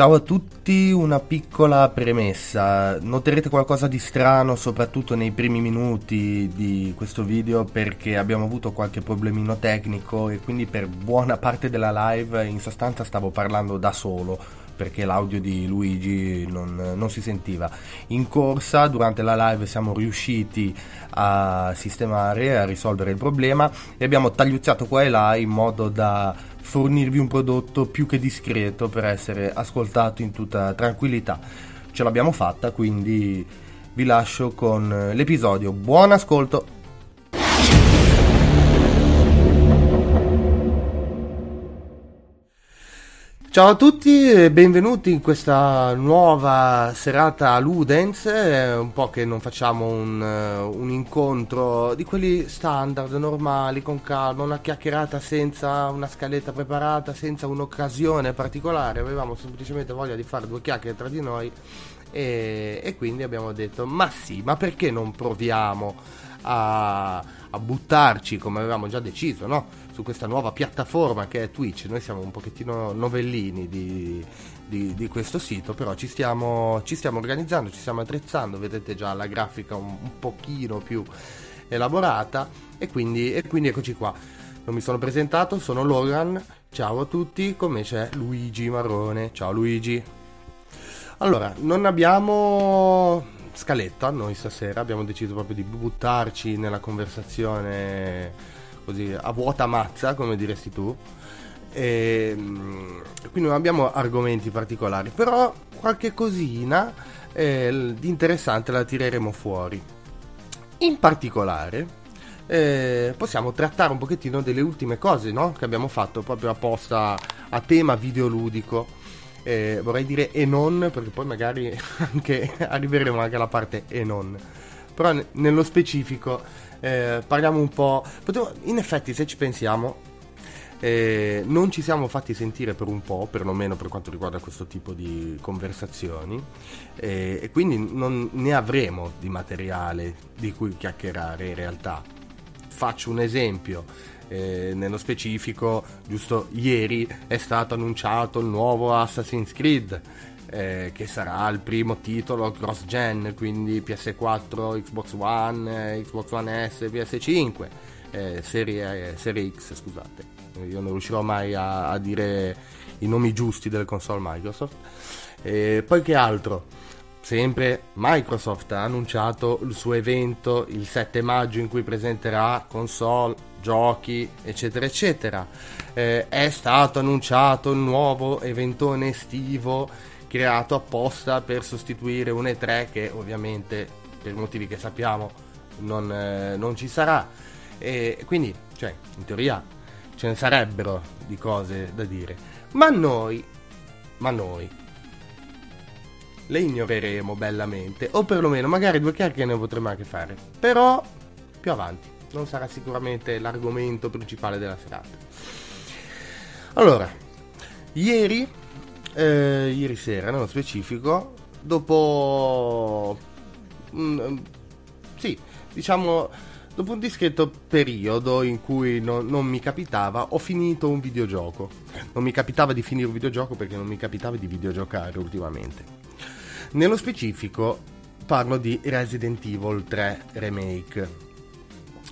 Ciao a tutti, una piccola premessa. Noterete qualcosa di strano soprattutto nei primi minuti di questo video perché abbiamo avuto qualche problemino tecnico e quindi per buona parte della live in sostanza stavo parlando da solo perché l'audio di Luigi non, non, si sentiva. In corsa, durante la live, siamo riusciti a sistemare, a risolvere il problema e abbiamo tagliuzzato qua e là in modo da fornirvi un prodotto più che discreto per essere ascoltato in tutta tranquillità. Ce l'abbiamo fatta, quindi vi lascio con l'episodio. Buon ascolto! Ciao a tutti e benvenuti in questa nuova serata Ludens, è un po' che non facciamo un, un, incontro di quelli standard, normali, con calma, una chiacchierata senza una scaletta preparata, senza un'occasione particolare, avevamo semplicemente voglia di fare due chiacchiere tra di noi e, e quindi abbiamo detto ma sì, ma perché non proviamo a, a buttarci come avevamo già deciso, no? Su questa nuova piattaforma che è Twitch. Noi siamo un pochettino novellini di, di, di questo sito, però ci stiamo, ci stiamo, organizzando, ci stiamo attrezzando, vedete già la grafica un, un pochino più elaborata e quindi, e quindi eccoci qua. Non mi sono presentato, sono Logan, ciao a tutti, come c'è Luigi Marrone, ciao Luigi. Allora, non abbiamo scaletta noi stasera, abbiamo deciso proprio di buttarci nella conversazione così a vuota mazza, come diresti tu. E, mm, quindi non abbiamo argomenti particolari, però qualche cosina eh, di interessante la tireremo fuori. In particolare eh, possiamo trattare un pochettino delle ultime cose no? che abbiamo fatto proprio apposta a tema videoludico. Eh, vorrei dire e non, perché poi magari anche arriveremo anche alla parte e non. Però nello specifico eh, parliamo un po'. Potevo, in effetti, se ci pensiamo, eh, non ci siamo fatti sentire per un po', perlomeno per quanto riguarda questo tipo di conversazioni, eh, e quindi non ne avremo di materiale di cui chiacchierare in realtà. Faccio un esempio. Eh, nello specifico, giusto ieri è stato annunciato il nuovo Assassin's Creed eh, che sarà il primo titolo cross gen, quindi PS4, Xbox One, eh, Xbox One S, PS5, eh, serie, serie, X, scusate. Io non riuscirò mai a, a dire i nomi giusti delle console Microsoft. poi che altro? Sempre Microsoft ha annunciato il suo evento il 7 maggio in cui presenterà console, giochi, eccetera, eccetera. Eh, è stato annunciato il nuovo eventone estivo creato apposta per sostituire un E3 che ovviamente per motivi che sappiamo non, eh, non ci sarà. E quindi, cioè, in teoria ce ne sarebbero di cose da dire. Ma noi, ma noi, le ignoreremo bellamente, o perlomeno magari due chiacchiere ne potremo anche fare. Però, più avanti, non sarà sicuramente l'argomento principale della serata. Allora, ieri eh, ieri sera nello specifico, dopo... Mm, sì, diciamo, dopo un discreto periodo in cui no, non mi capitava, ho finito un videogioco. Non mi capitava di finire un videogioco perché non mi capitava di videogiocare ultimamente. Nello specifico parlo di Resident Evil 3 Remake.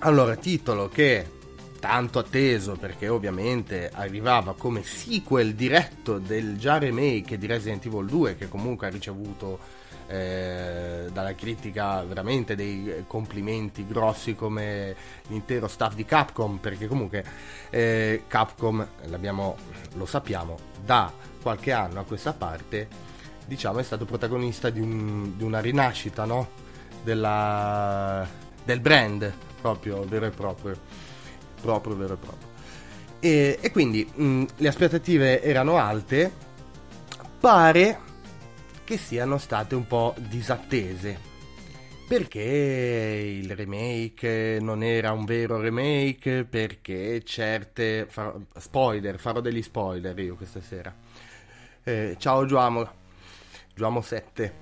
Allora, titolo che tanto atteso perché ovviamente arrivava come sequel diretto del già remake di Resident Evil 2 che comunque ha ricevuto eh, dalla critica veramente dei complimenti grossi come l'intero staff di Capcom perché comunque eh, Capcom lo sappiamo da qualche anno a questa parte diciamo è stato protagonista di, un, di una rinascita no? Della, del brand proprio vero e proprio proprio vero e proprio. E, e quindi mh, mm, le aspettative erano alte, pare che siano state un po' disattese. Perché il remake non era un vero remake? Perché certe. Farò, spoiler, farò degli spoiler io questa sera. Eh, ciao Giuamo, Giuamo 7.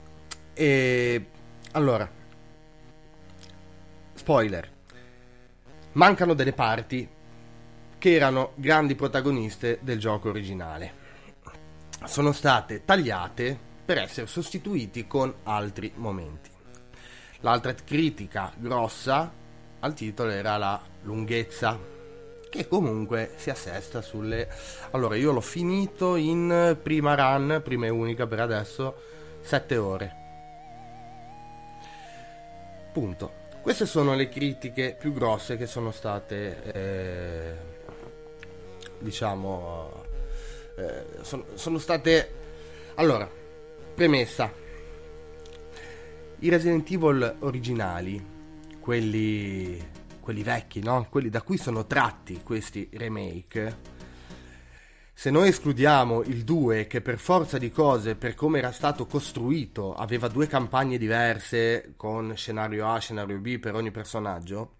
E allora, spoiler mancano delle parti che erano grandi protagoniste del gioco originale. sono state tagliate per essere sostituiti con altri momenti. L'altra critica grossa al titolo era la lunghezza, che comunque si assesta sulle... Allora, io l'ho finito in prima run, prima e unica per adesso, 7 ore. Punto. Queste sono le critiche più grosse che sono state, eh, diciamo, eh, sono, sono state... Allora, premessa. I Resident Evil originali, quelli, quelli vecchi, no? Quelli da cui sono tratti questi remake, se noi escludiamo il 2 che per forza di cose, per come era stato costruito, aveva due campagne diverse con scenario A, scenario B per ogni personaggio,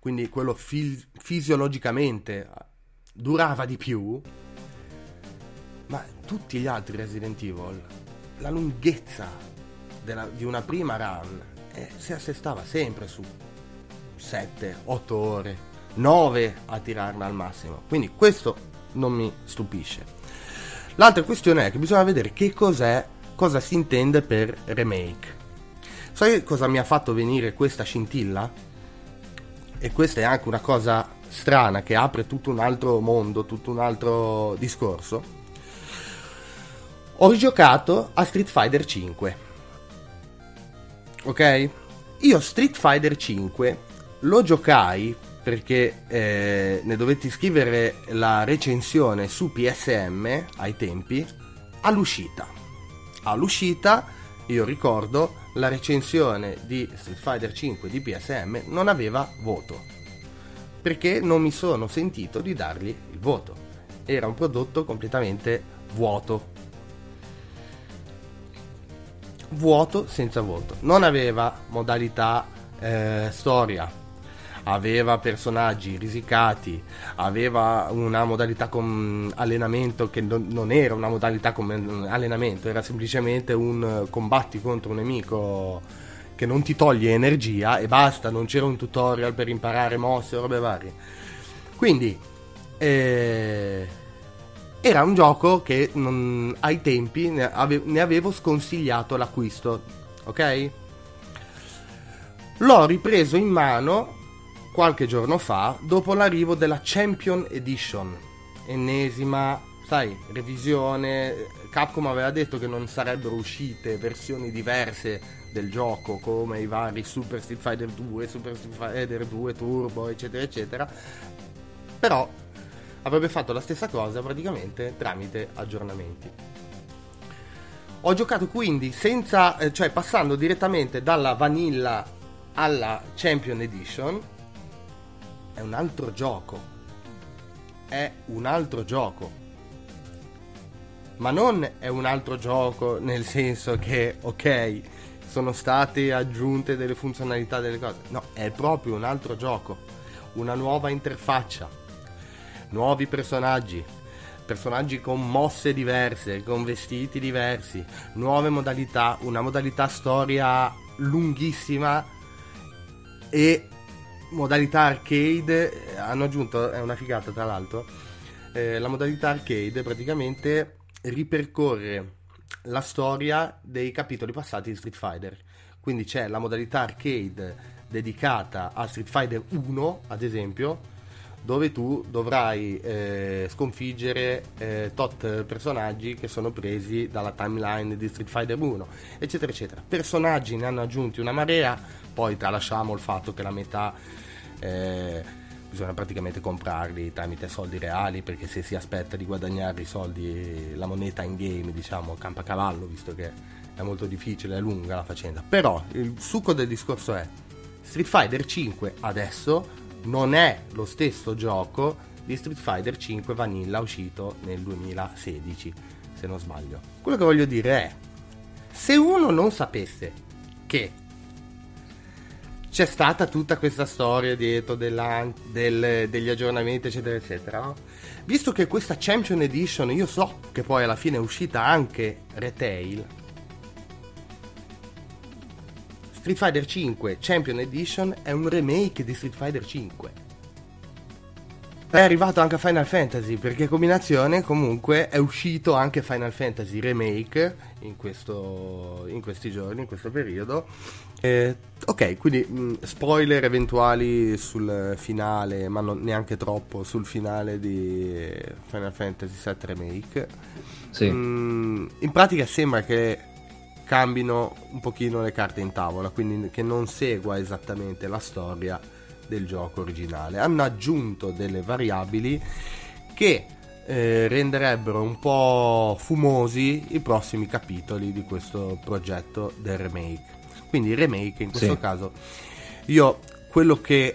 quindi quello fis- fisiologicamente durava di più, ma tutti gli altri Resident Evil, la lunghezza della, di una prima run eh, si assestava sempre su 7, 8 ore, 9 a tirarla al massimo. Quindi questo non mi stupisce. L'altra questione è che bisogna vedere che cos'è, cosa si intende per remake. Sai cosa mi ha fatto venire questa scintilla? E questa è anche una cosa strana che apre tutto un altro mondo, tutto un altro discorso ho rigiocato a Street Fighter 5. Ok? Io Street Fighter 5 lo giocai perché eh, ne dovetti scrivere la recensione su PSM ai tempi all'uscita. All'uscita, io ricordo, la recensione di Street Fighter 5 di PSM non aveva voto perché non mi sono sentito di dargli il voto. Era un prodotto completamente vuoto, vuoto senza voto. Non aveva modalità eh, storia, aveva personaggi risicati, aveva una modalità con allenamento che non era una modalità come allenamento, era semplicemente un combatti contro un nemico che non ti toglie energia e basta, non c'era un tutorial per imparare mosse o robe varie. Quindi eh, era un gioco che non, ai tempi ne, ave, ne avevo sconsigliato l'acquisto, ok? L'ho ripreso in mano qualche giorno fa dopo l'arrivo della Champion Edition, ennesima, sai, revisione. Capcom aveva detto che non sarebbero uscite versioni diverse del gioco come i vari Super Street Fighter 2, Super Street Fighter 2 Turbo, eccetera, eccetera. Però avrebbe fatto la stessa cosa praticamente tramite aggiornamenti. Ho giocato quindi senza, eh, cioè passando direttamente dalla vanilla alla Champion Edition. È un altro gioco. È un altro gioco. Ma non è un altro gioco nel senso che, ok, sono state aggiunte delle funzionalità delle cose. No, è proprio un altro gioco. Una nuova interfaccia nuovi personaggi, personaggi con mosse diverse, con vestiti diversi, nuove modalità, una modalità storia lunghissima e modalità arcade eh, hanno aggiunto, è una figata tra l'altro, eh, la modalità arcade praticamente ripercorre la storia dei capitoli passati di Street Fighter. Quindi c'è la modalità arcade dedicata a Street Fighter 1, ad esempio, dove tu dovrai eh, sconfiggere eh, tot personaggi che sono presi dalla timeline di Street Fighter 1, eccetera, eccetera. Personaggi ne hanno aggiunti una marea, poi tralasciamo il fatto che la metà eh, bisogna praticamente comprarli tramite soldi reali, perché se si aspetta di guadagnare i soldi, la moneta in game, diciamo, campa cavallo, visto che è molto difficile, è lunga la faccenda. Però il succo del discorso è Street Fighter 5 adesso non è lo stesso gioco di Street Fighter 5 Vanilla uscito nel 2016, se non sbaglio. Quello che voglio dire è, se uno non sapesse che c'è stata tutta questa storia dietro della, del, degli aggiornamenti, eccetera, eccetera, visto che questa Champion Edition io so che poi alla fine è uscita anche retail, Street Fighter 5 Champion Edition è un remake di Street Fighter 5. è arrivato anche a Final Fantasy perché combinazione comunque è uscito anche Final Fantasy Remake in, questo, in questi giorni, in questo periodo. Eh, ok, quindi mh, spoiler eventuali sul finale, ma non neanche troppo, sul finale di Final Fantasy VII Remake. Sì. Mh, in pratica sembra che cambino un pochino le carte in tavola, quindi che non segua esattamente la storia del gioco originale. Hanno aggiunto delle variabili che eh, renderebbero un po' fumosi i prossimi capitoli di questo progetto del remake. Quindi il remake in questo sì. caso io quello che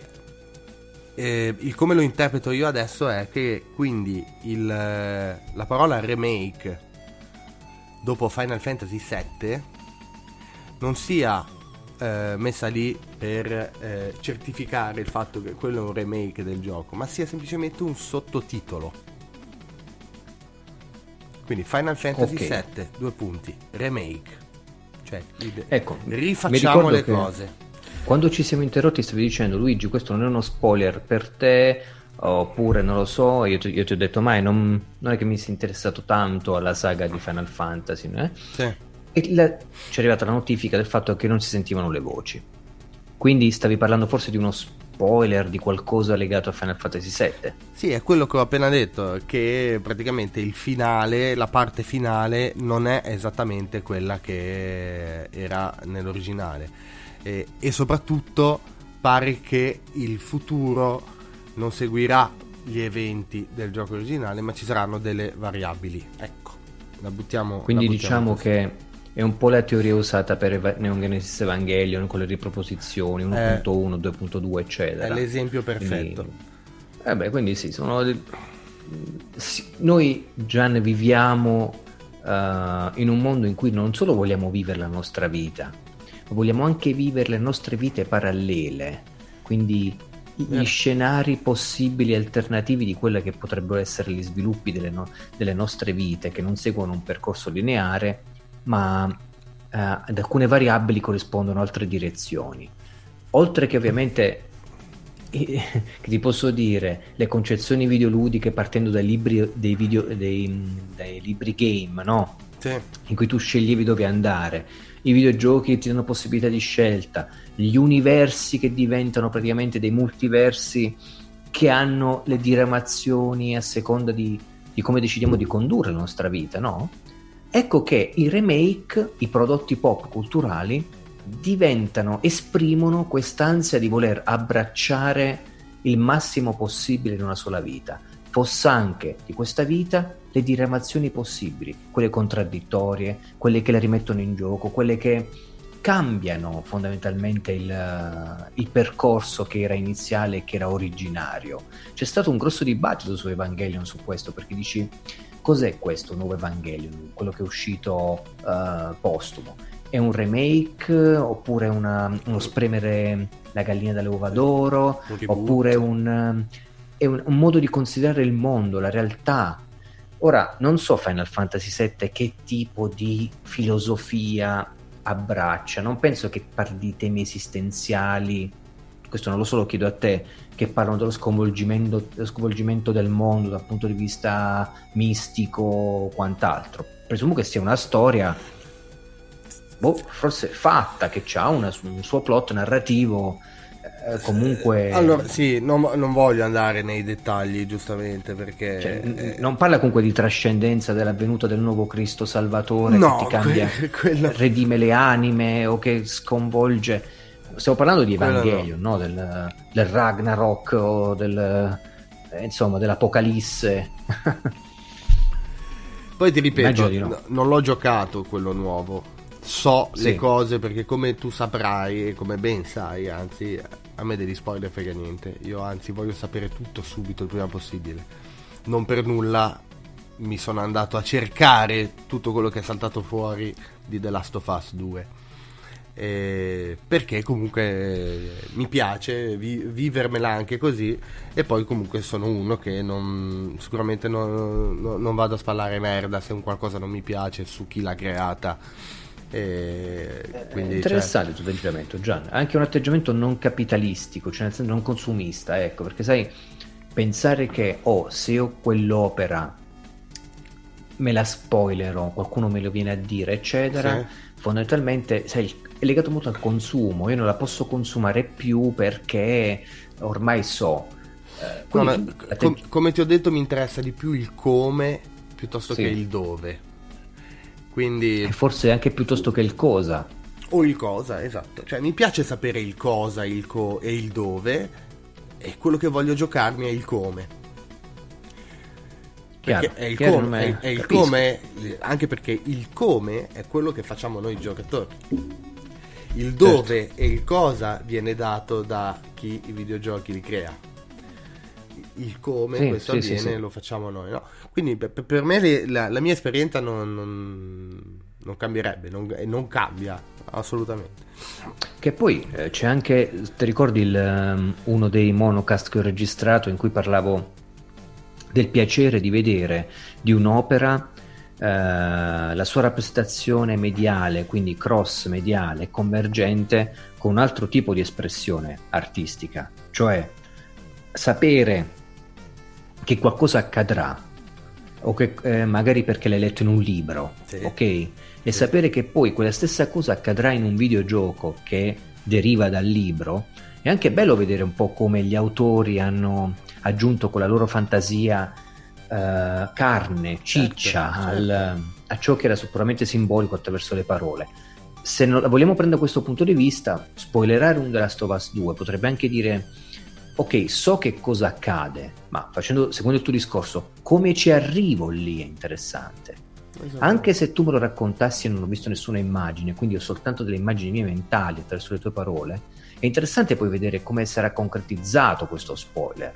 eh, il come lo interpreto io adesso è che quindi il, la parola remake dopo Final Fantasy VII non sia eh, messa lì per eh, certificare il fatto che quello è un remake del gioco, ma sia semplicemente un sottotitolo. Quindi Final Fantasy okay. VII, due punti, remake. Cioè, ecco, rifacciamo le cose. Quando ci siamo interrotti stavi dicendo Luigi questo non è uno spoiler per te oppure non lo so, io ti, io ti ho detto mai non, non, è che mi sia interessato tanto alla saga di Final Fantasy, eh? sì. E la, ci è arrivata la notifica del fatto che non si sentivano le voci. Quindi stavi parlando forse di uno spoiler di qualcosa legato a Final Fantasy VII. Sì, è quello che ho appena detto, che praticamente il finale, la parte finale non è esattamente quella che era nell'originale. E, e soprattutto pare che il futuro non seguirà gli eventi del gioco originale, ma ci saranno delle variabili. Ecco, la buttiamo. Quindi la buttiamo diciamo così. che è un po' la teoria usata per Neon Genesis Evangelion con le riproposizioni 1.1, eh, 2.2 eccetera. È l'esempio perfetto. Quindi, eh beh, quindi sì, sono... Noi Gian viviamo uh, in un mondo in cui non solo vogliamo vivere la nostra vita, ma vogliamo anche vivere le nostre vite parallele, quindi gli eh. scenari possibili alternativi di quelli che potrebbero essere gli sviluppi delle, no- delle nostre vite che non seguono un percorso lineare ma eh, ad alcune variabili corrispondono altre direzioni. Oltre che ovviamente, eh, che ti posso dire, le concezioni videoludiche partendo dai libri, dei video, dei, dai libri game, no? Sì. In cui tu sceglievi dove andare, i videogiochi che ti danno possibilità di scelta, gli universi che diventano praticamente dei multiversi che hanno le diramazioni a seconda di, di come decidiamo di condurre la nostra vita, no? Ecco che i remake, i prodotti pop culturali, diventano, esprimono quest'ansia di voler abbracciare il massimo possibile in una sola vita, fosse anche di questa vita le diramazioni possibili, quelle contraddittorie, quelle che la rimettono in gioco, quelle che cambiano fondamentalmente il, il, percorso che era iniziale e che era originario. C'è stato un grosso dibattito su Evangelion su questo, perché dici Cos'è questo nuovo Evangelion, quello che è uscito uh, postumo? È un remake oppure una, uno spremere la gallina dalle uova d'oro? Oppure un, è un, un modo di considerare il mondo, la realtà? Ora, non so Final Fantasy VII che tipo di filosofia abbraccia, non penso che parli di temi esistenziali questo non lo so, lo chiedo a te, che parlano dello sconvolgimento, dello sconvolgimento del mondo dal punto di vista mistico o quant'altro. Presumo che sia una storia, boh, forse fatta, che ha un suo plot narrativo. Eh, comunque allora sì non, non, voglio andare nei dettagli giustamente perché cioè, eh, non parla comunque di trascendenza della venuta del nuovo Cristo Salvatore no, che ti cambia que- quello... redime le anime o che sconvolge stiamo parlando di Evangelion, no. no? del, del, Ragnarok o del, eh, insomma, dell'Apocalisse. Poi ti ripeto, no. non l'ho giocato quello nuovo. So sì. le cose perché come tu saprai e come ben sai, anzi, a me degli spoiler frega niente. Io anzi voglio sapere tutto subito il prima possibile. Non per nulla mi sono andato a cercare tutto quello che è saltato fuori di The Last of Us 2 eh, perché comunque eh, mi piace vi- vivermela anche così. E poi comunque sono uno che non, sicuramente non, non, non, vado a spallare merda se un qualcosa non mi piace su chi l'ha creata. E quindi, interessante cioè... il tuo atteggiamento Gian. Anche un atteggiamento non capitalistico cioè nel senso non consumista ecco perché sai pensare che oh, se ho quell'opera me la spoilerò, qualcuno me lo viene a dire, eccetera, sì. fondamentalmente sai, è legato molto al consumo. Io non la posso consumare più perché ormai so. Eh, no, com- come ti ho detto, mi interessa di più il come piuttosto sì. che il dove. Quindi... E forse anche piuttosto che il cosa. O il cosa, esatto. Cioè, mi piace sapere il cosa il co- e il dove, e quello che voglio giocarmi è il come. Chiaro, perché è il, come, è, è il come, anche perché il come è quello che facciamo noi giocatori. Il dove certo. e il cosa viene dato da chi i videogiochi li crea. Il come sì, questo sì, avviene sì, lo facciamo noi. No? Quindi per, per me le, la, la, mia esperienza non, non, non cambierebbe, non, non, cambia assolutamente. Che poi eh, c'è anche, ti ricordi il, um, uno dei monocast che ho registrato in cui parlavo del piacere di vedere di un'opera la sua rappresentazione mediale, quindi cross mediale, convergente con un altro tipo di espressione artistica, cioè sapere che qualcosa accadrà o che eh, magari perché l'hai letto in un libro, sì. ok? E sì. sapere che poi quella stessa cosa accadrà in un videogioco che deriva dal libro, è anche bello vedere un po' come gli autori hanno aggiunto con la loro fantasia eh, carne, certo, ciccia certo, certo. Al, a ciò che era puramente simbolico attraverso le parole. Se non, vogliamo prendere questo punto di vista, spoilerare un The Last of Us 2 potrebbe anche dire ok, so che cosa accade, ma facendo, secondo il tuo discorso, come ci arrivo lì è interessante. Esatto. Anche se tu me lo raccontassi e non ho visto nessuna immagine, quindi ho soltanto delle immagini mie mentali attraverso le tue parole, è interessante poi vedere come sarà concretizzato questo spoiler.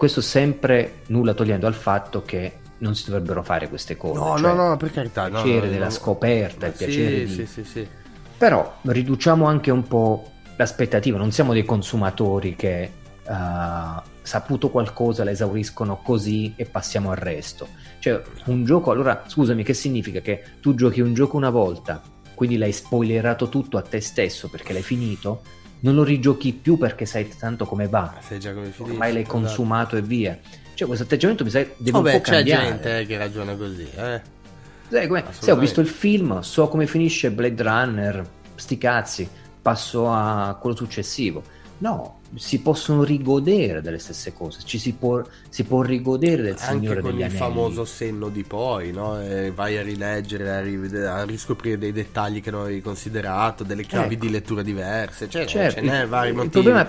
Questo sempre nulla togliendo al fatto che non si dovrebbero fare queste cose. No, cioè no, no, per carità. Il piacere no, della no, scoperta, il sì, piacere di... Sì, sì, sì. Però riduciamo anche un po' l'aspettativa, non siamo dei consumatori che uh, saputo qualcosa la esauriscono così e passiamo al resto. Cioè, un gioco, allora, scusami, che significa che tu giochi un gioco una volta, quindi l'hai spoilerato tutto a te stesso perché l'hai finito? Non lo rigiochi più perché sai tanto come va. Sai già come finisce. Ormai l'hai esatto. consumato e via. Cioè, questo atteggiamento mi sa deve Vabbè, un po' c'è cambiare. gente che ragiona così, eh. Sai, come, se ho visto il film, so come finisce Blade Runner, sti cazzi, passo a quello successivo. No, si possono rigodere delle stesse cose, ci si può, si può rigodere del Anche Signore con degli il Anelli. famoso senno di poi, no? E vai a rileggere, a, rivedere, a, riscoprire dei dettagli che non avevi considerato, delle chiavi Ecco. di lettura diverse, cioè, Certo, ce n'è il- vari il motivi. problema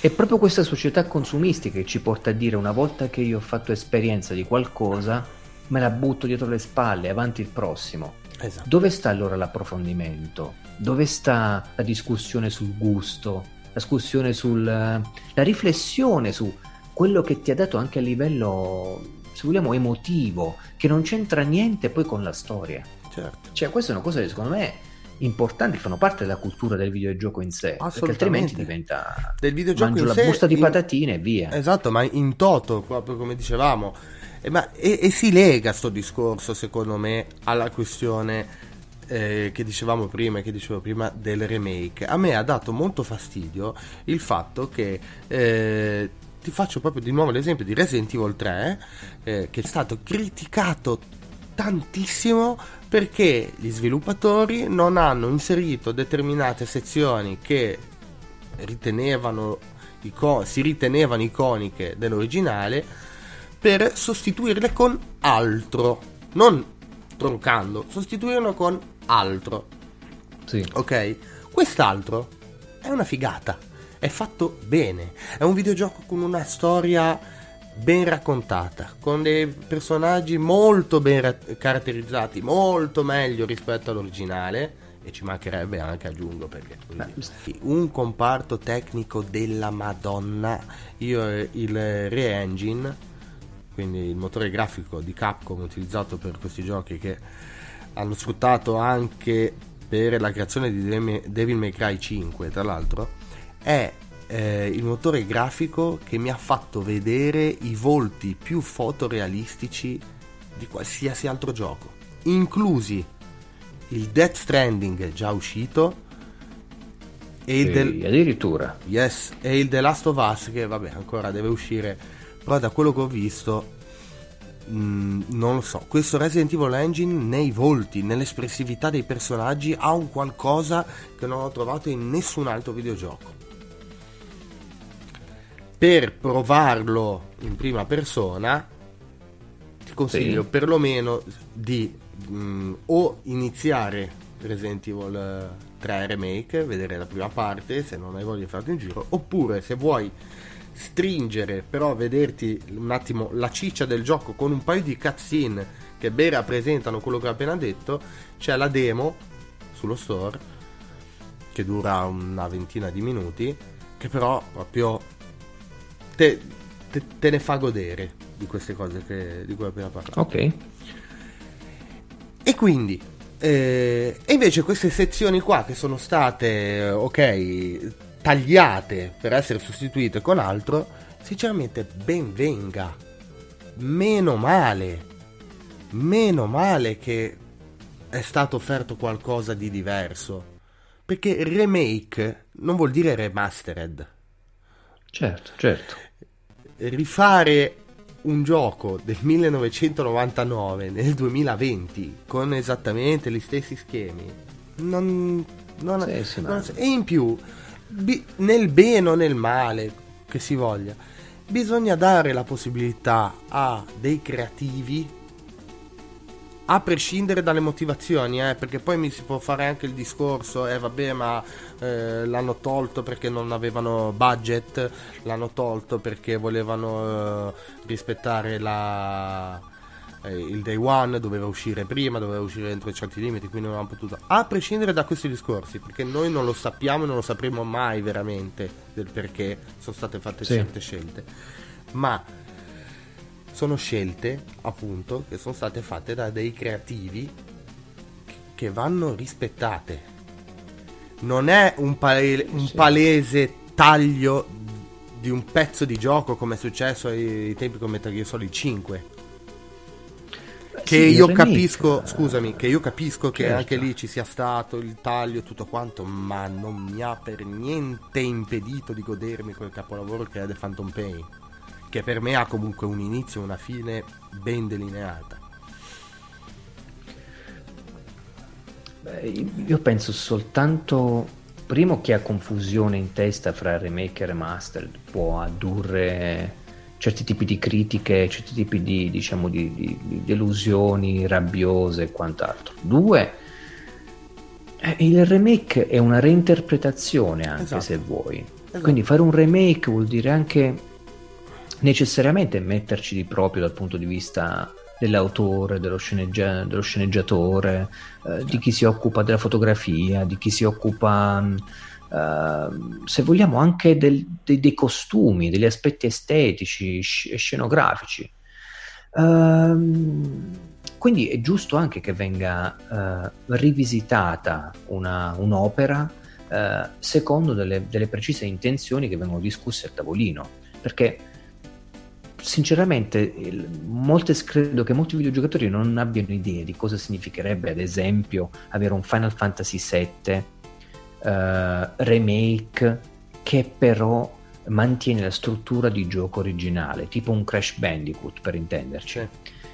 è proprio questa società consumistica che ci porta a dire una volta che io ho fatto esperienza di qualcosa, me la butto dietro le spalle, avanti il prossimo. Esatto. Dove sta allora l'approfondimento? Dove sta la discussione sul gusto? La discussione sul... la riflessione su quello che ti ha dato anche a livello, se vogliamo, emotivo, che non c'entra niente poi con la storia. Certo. Cioè, queste sono cose che secondo me importanti, fanno parte della cultura del videogioco in sé, perché altrimenti diventa Del videogioco mangio la sé, busta di in- patatine e via. Esatto, ma in toto, proprio come dicevamo. E, ma- e- e si lega sto discorso, secondo me, alla questione eh, che dicevamo prima che dicevo prima del remake. A me ha dato molto fastidio il fatto che eh, ti faccio proprio di nuovo l'esempio di Resident Evil 3, eh, che è stato criticato tantissimo perché gli sviluppatori non hanno inserito determinate sezioni che ritenevano ico- si ritenevano iconiche dell'originale per sostituirle con altro, non troncando, sostituirlo con altro. Sì. Ok? Quest'altro è una figata, è fatto bene, è un videogioco con una storia ben raccontata, con dei personaggi molto ben ra- caratterizzati, molto meglio rispetto all'originale. E ci mancherebbe anche, aggiungo, perché dire, un comparto tecnico della Madonna. Io il Re-Engine, quindi il motore grafico di Capcom utilizzato per questi giochi che hanno sfruttato anche per la creazione di Devil May Cry 5 tra l'altro è eh, il motore grafico che mi ha fatto vedere i volti più fotorealistici di qualsiasi altro gioco inclusi il Death Stranding già uscito E il del... addirittura. Yes, e il The Last of Us che vabbè ancora deve uscire, però da quello che ho visto Mm, non lo so, questo Resident Evil Engine nei volti, nell'espressività dei personaggi ha un qualcosa che non ho trovato in nessun altro videogioco. Per provarlo in prima persona ti consiglio sì. perlomeno di mm, o iniziare Resident Evil 3 Remake, vedere la prima parte se non hai voglia di farti in giro, oppure se vuoi stringere, però vederti un attimo la ciccia del gioco con un paio di cutscene che ben rappresentano quello che ho appena detto, c'è la demo sullo store che dura una ventina di minuti, che però proprio te, te, te ne fa godere di queste cose che, di cui ho appena parlato. Ok. E quindi, eh, e invece queste sezioni qua che sono state, ok, tagliate per essere sostituite con altro, sinceramente ben venga. Meno male. Meno male che è stato offerto qualcosa di diverso. Perché remake non vuol dire remastered. Certo, certo. Rifare un gioco del 1999 nel 2020 con esattamente gli stessi schemi non, non, sì, non e in più bi- nel bene o nel male che si voglia, bisogna dare la possibilità a dei creativi a prescindere dalle motivazioni, eh, perché poi mi si può fare anche il discorso, eh vabbè ma eh, l'hanno tolto perché non avevano budget, l'hanno tolto perché volevano eh, rispettare la, eh, il day one doveva uscire prima, doveva uscire entro certi limiti, quindi non abbiamo potuto. A prescindere da questi discorsi, perché noi non lo sappiamo e non lo sapremo mai veramente del perché sono state fatte sì. certe scelte. Ma sono scelte, appunto, che sono state fatte da dei creativi che vanno rispettate. Non è un, pale- un sì. palese taglio di un pezzo di gioco come è successo ai tempi con Metal Gear Solid 5 che sì, io capisco, scusami, che io capisco che certo. anche lì ci sia stato il taglio e tutto quanto, ma non mi ha per niente impedito di godermi quel capolavoro che è The Phantom Pain, che per me ha comunque un inizio e una fine ben delineata. Beh, io penso soltanto primo che ha confusione in testa fra remake e remastered può addurre certi tipi di critiche, certi tipi di, diciamo, di, di, di delusioni rabbiose e quant'altro. Due, eh, il remake è una reinterpretazione anche esatto. se vuoi. Esatto. Quindi fare un remake vuol dire anche necessariamente metterci di proprio dal punto di vista dell'autore, dello, sceneggia- dello sceneggiatore, eh, di chi si occupa della fotografia, di chi si occupa Uh, se vogliamo anche del, dei, dei, costumi, degli aspetti estetici e scenografici. Uh, quindi è giusto anche che venga uh, rivisitata una, un'opera eh, secondo delle, delle, precise intenzioni che vengono discusse a tavolino, perché sinceramente il, molte, credo che molti videogiocatori non abbiano idea di cosa significherebbe ad esempio avere un Final Fantasy VII uh, remake che però mantiene la struttura di gioco originale, tipo un Crash Bandicoot per intenderci.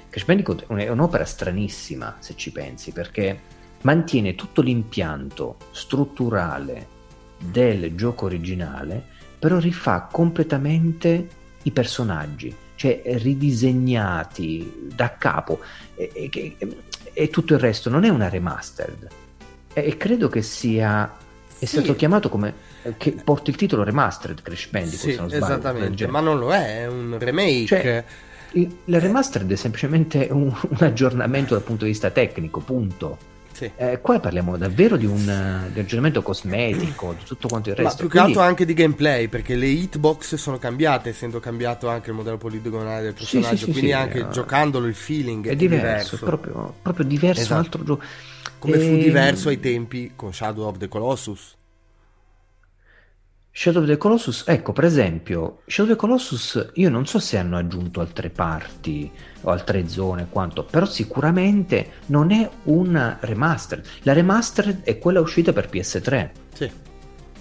Crash Bandicoot è un'opera stranissima se ci pensi perché mantiene tutto l'impianto strutturale del gioco originale, però rifà completamente i personaggi, cioè ridisegnati da capo e, e, e tutto il resto non è una remastered. E credo che sia è sì. stato chiamato come eh, che porta il titolo Remastered Crash Bandicoot sì, non sbaglio, esattamente ma non lo è è un remake cioè, il, il remastered è semplicemente un, un, aggiornamento dal punto di vista tecnico punto sì. eh, qua parliamo davvero di un, di aggiornamento cosmetico di tutto quanto il resto ma più che altro anche di gameplay perché le hitbox sono cambiate essendo cambiato anche il modello poligonale del personaggio sì, quindi anche uh, giocandolo il feeling è, è diverso, diverso. Proprio, proprio diverso esatto. un altro gioco come e... fu diverso ai tempi con Shadow of the Colossus. Shadow of the Colossus, ecco per esempio, Shadow of the Colossus io non so se hanno aggiunto altre parti o altre zone, quanto, però sicuramente non è una remastered. La remastered è quella uscita per PS3. Sì.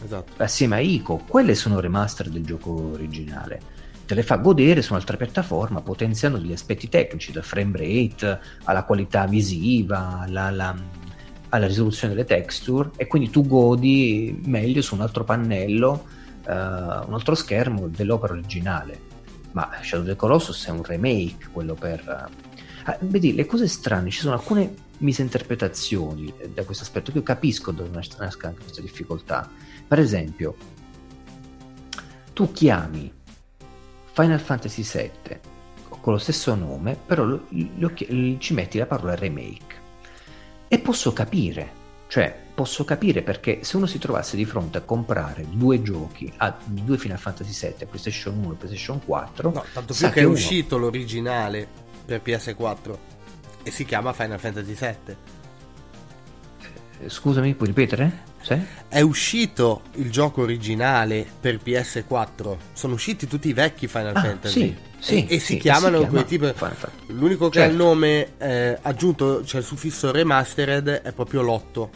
esatto. assieme a ICO, quelle sono remaster del gioco originale. Te le fa godere su un'altra piattaforma potenziando degli aspetti tecnici, dal frame rate alla qualità visiva, alla, alla, alla risoluzione delle texture e quindi tu godi meglio su un altro pannello, uh, un altro schermo dell'opera originale. Ma Shadow of the Colossus è un remake, quello per... Uh, vedi, le cose strane, ci sono alcune misinterpretazioni da questo aspetto che io capisco dove nasca anche questa difficoltà. Per esempio, tu chiami Final Fantasy VII con lo stesso nome, però lo, lo, ci metti la parola remake. E posso capire, cioè posso capire perché se uno si trovasse di fronte a comprare due giochi, a due Final Fantasy VII, PlayStation 1 e PlayStation 4, no, tanto più che, che è uno... uscito l'originale per PS4 e si chiama Final Fantasy VII. Eh, scusami, puoi ripetere? Sì? È uscito il gioco originale per PS4. Sono usciti tutti i vecchi Final ah, Fantasy. Sì, sì, e, e, si sì, chiamano si quei tipi. L'unico che certo. ha il nome eh, aggiunto, cioè il suffisso remastered, è proprio l'8.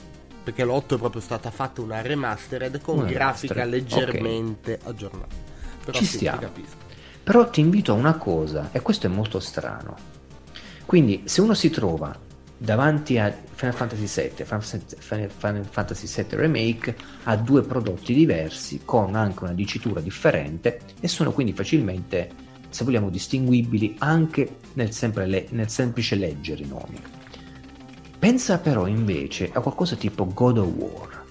Perché l'8 è proprio stata fatta una remastered con una grafica remastered. leggermente okay. aggiornata. Però Ci stiamo. Però ti invito a una cosa, e questo è molto strano. Quindi, se uno si trova davanti a Final Fantasy VII, Final Fantasy VII Remake ha due prodotti diversi con anche una dicitura differente e sono quindi facilmente, se vogliamo, distinguibili anche nel, le, nel semplice leggere i nomi. Pensa però invece a qualcosa tipo God of War.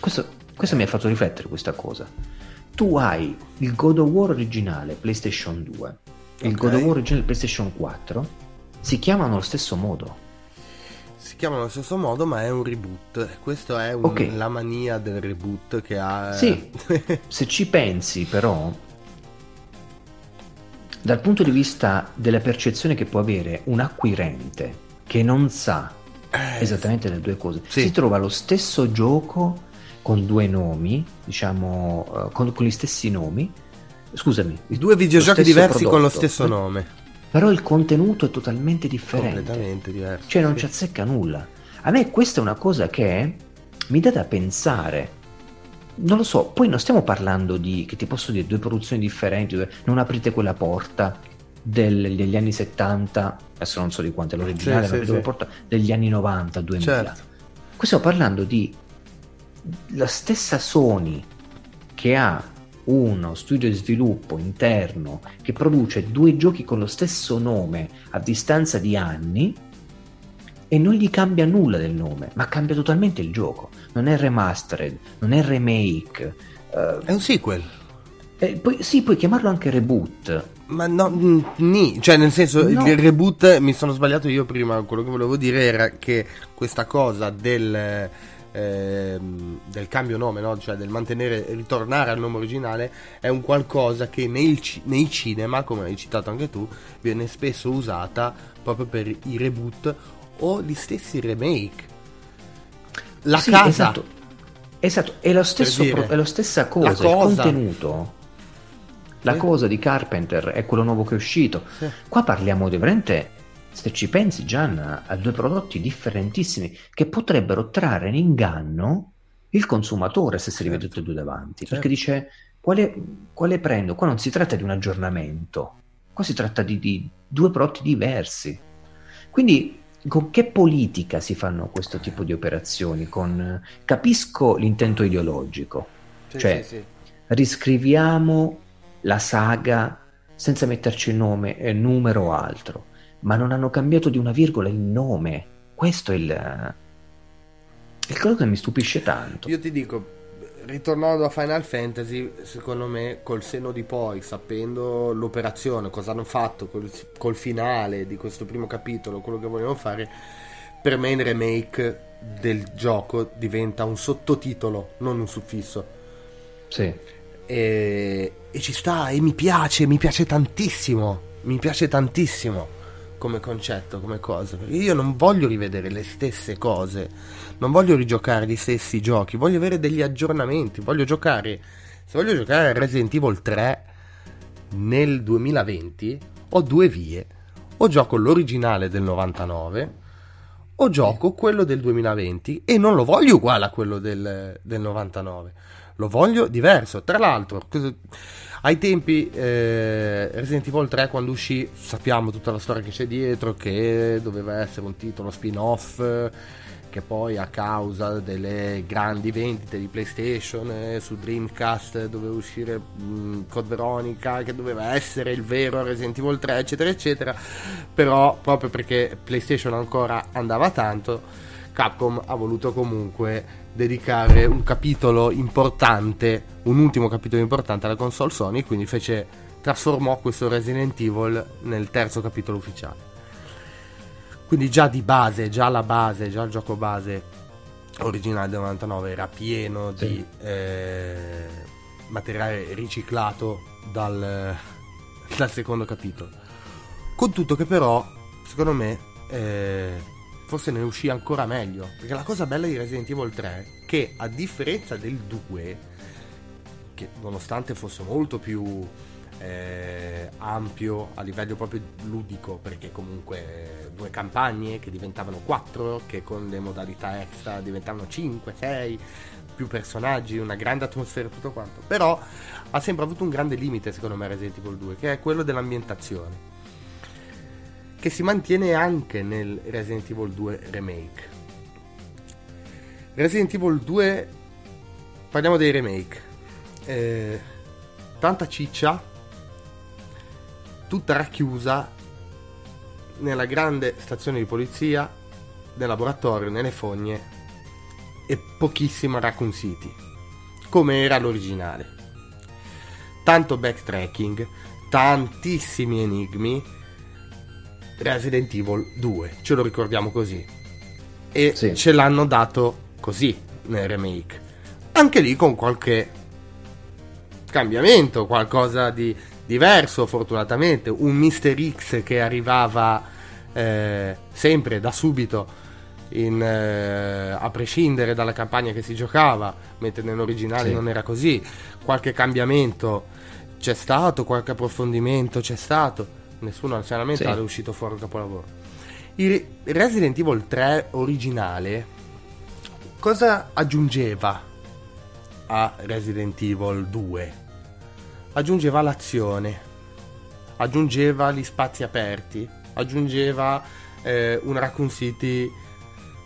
Questo, questo mi ha fatto riflettere questa cosa. Tu hai il God of War originale PlayStation 2, okay. il God of War originale PlayStation 4 si chiamano allo stesso modo. Si chiamano allo stesso modo, ma è un reboot. Questa è un, okay. la mania del reboot che ha. Sì, se ci pensi, però, dal punto di vista della percezione che può avere un acquirente che non sa eh, esattamente le due cose, sì. si trova lo stesso gioco con due nomi, diciamo, uh, con, con, gli stessi nomi. Scusami, due videogiochi diversi prodotto. con lo stesso nome però il contenuto è totalmente differente. Completamente diverso. Cioè non sì. ci azzecca nulla. A me questa è una cosa che mi dà da pensare. Non lo so, poi non stiamo parlando di, che ti posso dire, due produzioni differenti, non aprite quella porta del, degli anni 70, adesso non so di quanto è l'originale, sì, ma sì, sì. porta degli anni 90, 2000. Certo. Qui stiamo parlando di la stessa Sony che ha uno studio di sviluppo interno che produce due giochi con lo stesso nome a distanza di anni e non gli cambia nulla del nome, ma cambia totalmente il gioco. Non è remastered, non è remake. Uh, è un sequel. Eh, poi, sì, puoi chiamarlo anche reboot. Ma no, ni, cioè nel senso no. il reboot mi sono sbagliato io prima, quello che volevo dire era che questa cosa del ehm, del cambio nome, no? cioè del mantenere, ritornare al nome originale, è un qualcosa che nei, nei cinema, come hai citato anche tu, viene spesso usata proprio per i reboot o gli stessi remake. La sì, casa. Esatto. esatto. è, lo stesso pro, è la stessa cosa, cosa. il contenuto. La sì. cosa di Carpenter è quello nuovo che è uscito. Sì. Qua parliamo di veramente se ci pensi Gian a due prodotti differentissimi che potrebbero trarre in inganno il consumatore se si rivede tutti e due davanti certo. perché dice quale, quale, prendo qua non si tratta di un aggiornamento qua si tratta di, di due prodotti diversi quindi con che politica si fanno questo tipo di operazioni con, capisco l'intento ideologico sì, cioè sì, sì. riscriviamo la saga senza metterci nome, eh, numero o altro ma non hanno cambiato di una virgola il nome. Questo è il, il quello che mi stupisce tanto. Io ti dico, ritornando a Final Fantasy, secondo me, col seno di poi, sapendo l'operazione, cosa hanno fatto col, col finale di questo primo capitolo, quello che vogliono fare, per me il remake del gioco diventa un sottotitolo, non un suffisso. Sì. E, e ci sta, e mi piace, mi piace tantissimo. Mi piace tantissimo come concetto, come cosa. Perché io non voglio rivedere le stesse cose, non voglio rigiocare gli stessi giochi, voglio avere degli aggiornamenti, voglio giocare. Se voglio giocare a Resident Evil 3 nel 2020, ho due vie. O gioco l'originale del 99 o gioco quello del 2020 e non lo voglio uguale a quello del, del 99, lo voglio diverso. Tra l'altro, ai tempi eh, Resident Evil 3 quando uscì sappiamo tutta la storia che c'è dietro, che doveva essere un titolo spin-off che poi a causa delle grandi vendite di PlayStation eh, su Dreamcast doveva uscire mh, Code Veronica che doveva essere il vero Resident Evil 3 eccetera eccetera però proprio perché PlayStation ancora andava tanto Capcom ha voluto comunque dedicare un capitolo importante un ultimo capitolo importante alla console Sony quindi fece trasformò questo Resident Evil nel terzo capitolo ufficiale quindi già di base, già la base, già il gioco base originale del 99 era pieno sì. di eh, materiale riciclato dal, dal, secondo capitolo. Con tutto che però, secondo me, eh, forse ne uscì ancora meglio. Perché la cosa bella di Resident Evil 3 è che a differenza del 2, che nonostante fosse molto più eh, ampio a livello proprio ludico perché comunque due campagne che diventavano quattro che con le modalità extra diventavano 5, 6 più personaggi, una grande atmosfera tutto quanto però ha sempre avuto un grande limite secondo me Resident Evil 2 che è quello dell'ambientazione che si mantiene anche nel Resident Evil 2 remake Resident Evil 2 parliamo dei remake eh, tanta ciccia tutta racchiusa nella grande stazione di polizia, nel laboratorio, nelle fogne e pochissima Raccoon City, come era l'originale. Tanto backtracking, tantissimi enigmi. Resident Evil 2, ce lo ricordiamo così. E sì. ce l'hanno dato così nel remake. Anche lì con qualche cambiamento, qualcosa di diverso fortunatamente, un Mister X che arrivava eh, sempre da subito in, eh, a prescindere dalla campagna che si giocava, mentre nell'originale sì. non era così, qualche cambiamento c'è stato, qualche approfondimento c'è stato, nessuno anzianamente sì. è uscito fuori il capolavoro. Il Resident Evil 3 originale cosa aggiungeva a Resident Evil 2? aggiungeva l'azione, aggiungeva gli spazi aperti, aggiungeva eh, una Raccoon City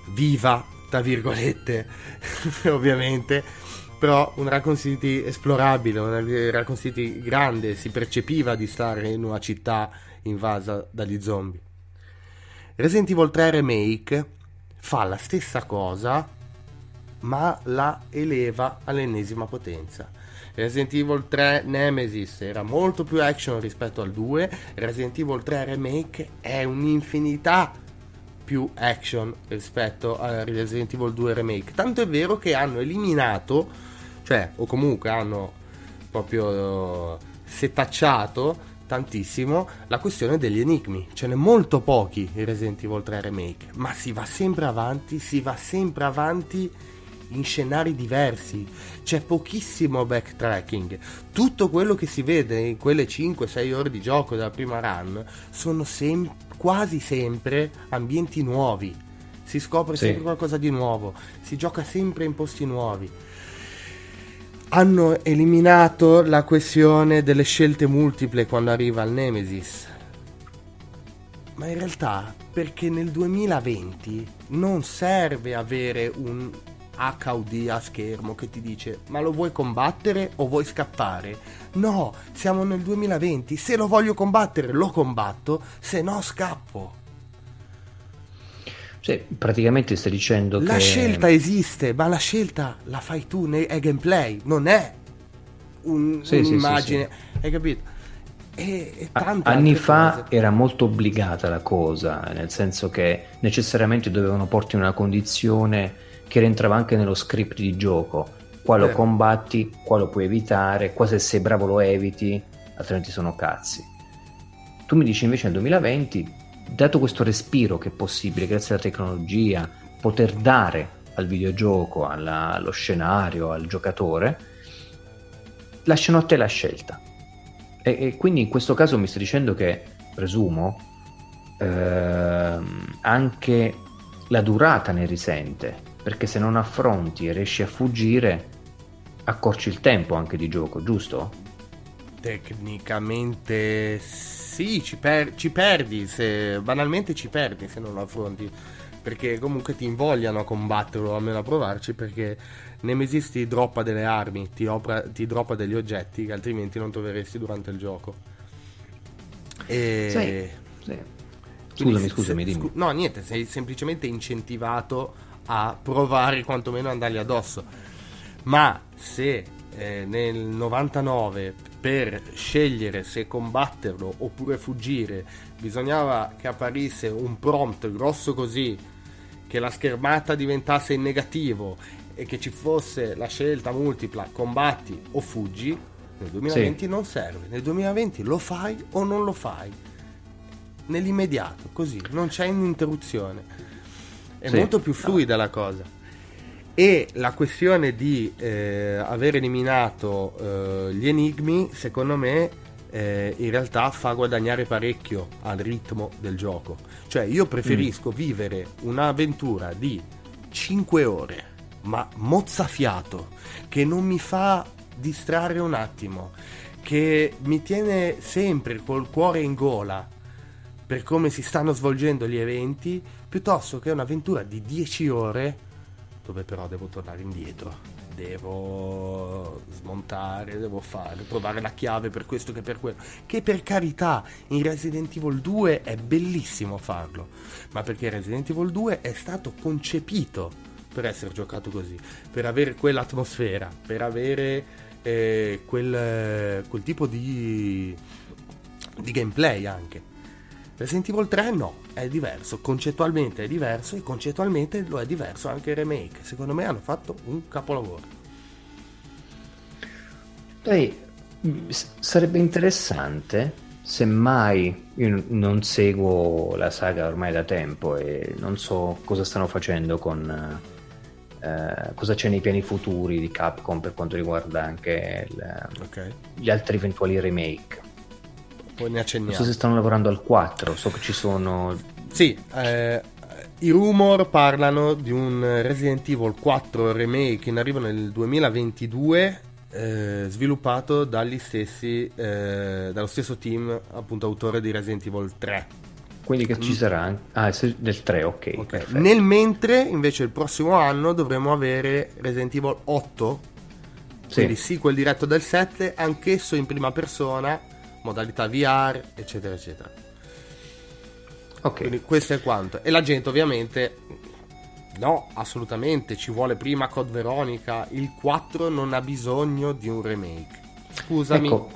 viva, tra virgolette, ovviamente, però una Raccoon City esplorabile, una Raccoon City grande, si percepiva di stare in una città invasa dagli zombie. Resident Evil 3 Remake fa la stessa cosa, ma la eleva all'ennesima potenza Resident Evil 3 Nemesis era molto più action rispetto al 2, Resident Evil 3 Remake è un'infinità più action rispetto a Resident Evil 2 Remake. Tanto è vero che hanno eliminato, cioè, o comunque hanno proprio setacciato tantissimo la questione degli enigmi. Ce n'è molto pochi in Resident Evil 3 Remake, ma si va sempre avanti, si va sempre avanti in scenari diversi, c'è pochissimo backtracking. Tutto quello che si vede in quelle 5-6 ore di gioco della prima run sono sem- quasi sempre ambienti nuovi. Si scopre sì. sempre qualcosa di nuovo, si gioca sempre in posti nuovi. Hanno eliminato la questione delle scelte multiple quando arriva al Nemesis. Ma in realtà perché nel 2020 non serve avere un HUD a schermo che ti dice ma lo vuoi combattere o vuoi scappare? No, siamo nel 2020, se lo voglio combattere lo combatto, se no scappo. Cioè, praticamente stai dicendo la che... La scelta esiste, ma la scelta la fai tu, è gameplay, non è un, sì, un'immagine, sì, sì, hai capito? E, e Anni fa cose. era molto obbligata la cosa, nel senso che necessariamente dovevano porti in una condizione che rientrava anche nello script di gioco. Qua lo eh. combatti, qua lo puoi evitare, qua se sei bravo lo eviti, altrimenti sono cazzi. Tu mi dici invece nel 2020, dato questo respiro che è possibile grazie alla tecnologia, poter dare al videogioco, alla, allo scenario, al giocatore, lasciano a te la scelta. E, e quindi in questo caso mi stai dicendo che, presumo, ehm, anche la durata ne risente, perché se non affronti e riesci a fuggire, accorci il tempo anche di gioco, giusto? Tecnicamente sì, ci, per- ci perdi, se, banalmente ci perdi se non lo affronti, perché comunque ti invogliano a combatterlo, almeno a provarci, perché Nemesis ti droppa delle armi, ti, opera, ti droppa degli oggetti che altrimenti non troveresti durante il gioco. E... Sì, sì. Scusami, scusami, dimmi. no, niente, sei semplicemente incentivato a provare quantomeno ad andargli addosso. Ma se eh, nel 99 per scegliere se combatterlo oppure fuggire bisognava che apparisse un prompt grosso così che la schermata diventasse in negativo e che ci fosse la scelta multipla combatti o fuggi nel 2020 sì. non serve nel 2020 lo fai o non lo fai nell'immediato così non c'è un'interruzione è sì. molto più fluida la cosa e la questione di eh, aver eliminato eh, gli enigmi secondo me eh, in realtà fa guadagnare parecchio al ritmo del gioco cioè io preferisco mm. vivere un'avventura di 5 ore ma mozzafiato che non mi fa distrarre un attimo che mi tiene sempre col cuore in gola per come si stanno svolgendo gli eventi piuttosto che un'avventura di 10 ore dove però devo tornare indietro. Devo smontare, devo fare, trovare la chiave per questo che per quello. Che per carità, in Resident Evil 2 è bellissimo farlo, ma perché Resident Evil 2 è stato concepito per essere giocato così, per avere quell'atmosfera, per avere eh, quel, quel tipo di, di gameplay anche. Resident Evil 3 no, è diverso, concettualmente è diverso e concettualmente lo è diverso anche il remake. Secondo me hanno fatto un capolavoro. Dai, sarebbe interessante se mai io non seguo la saga ormai da tempo e non so cosa stanno facendo con eh, cosa c'è nei piani futuri di Capcom per quanto riguarda anche il, okay. gli altri eventuali remake poi ne accenniamo. Non so se stanno lavorando al 4, so che ci sono... Sì, eh, i rumor parlano di un Resident Evil 4 remake in arrivo nel 2022 eh, sviluppato dagli stessi, eh, dallo stesso team appunto autore di Resident Evil 3 quindi che ci mm. sarà ah del 3 ok, okay. nel mentre invece il prossimo anno dovremo avere Resident Evil 8 sì. quindi sequel diretto del 7 anch'esso in prima persona modalità VR, eccetera, eccetera. Ok. Quindi questo è quanto. E la gente ovviamente... No, assolutamente, ci vuole prima Code Veronica. Il 4 non ha bisogno di un remake. Scusami. Ecco.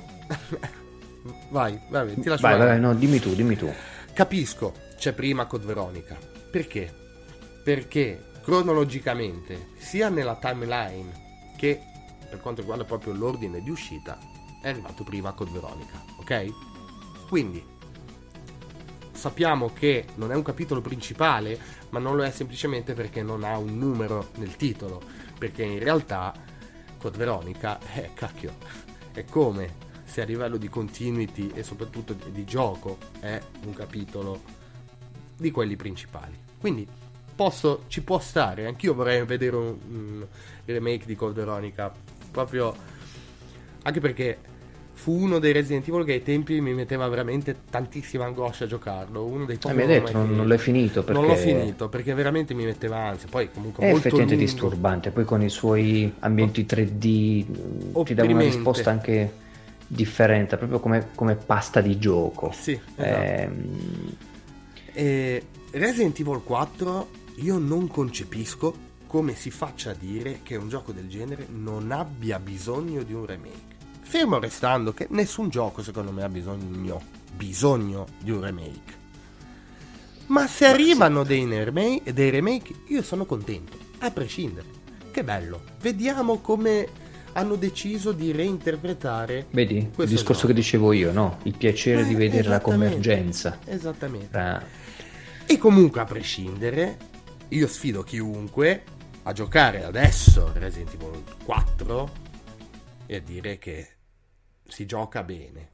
vai, vai, ti lascio vai, vai, no, dimmi tu, dimmi tu. Capisco, c'è prima Code Veronica. Perché? Perché cronologicamente, sia nella timeline che per quanto riguarda proprio l'ordine di uscita, è arrivato prima Code Veronica, ok? Quindi sappiamo che non è un capitolo principale, ma non lo è semplicemente perché non ha un numero nel titolo, perché in realtà Code Veronica è eh, cacchio, è come se a livello di continuity e soprattutto di, di gioco è un capitolo di quelli principali. Quindi posso, ci può stare, anch'io vorrei vedere un, un remake di Code Veronica, proprio anche perché fu uno dei Resident Evil che ai tempi mi metteva veramente tantissima angoscia a giocarlo. Uno dei pochi. Eh, mi hai detto, non, non l'hai finito perché... Non l'ho finito perché veramente mi metteva ansia. Poi comunque è effettivamente lungo. disturbante. Poi con i suoi ambienti 3D mm, ti dà una risposta anche differente, proprio come, come pasta di gioco. Sì, esatto. eh, e Resident Evil 4 io non concepisco come si faccia a dire che un gioco del genere non abbia bisogno di un remake. Fermo restando che nessun gioco secondo me ha bisogno, bisogno di un remake. Ma se Ma arrivano dei, remake, dei remake, io sono contento, a prescindere. Che bello. Vediamo come hanno deciso di reinterpretare Vedi, il discorso gioco. che dicevo io, no? Il piacere eh, di vedere la convergenza. Esattamente. Tra... E comunque, a prescindere, io sfido chiunque a giocare adesso Resident Evil 4 e a dire che si gioca bene.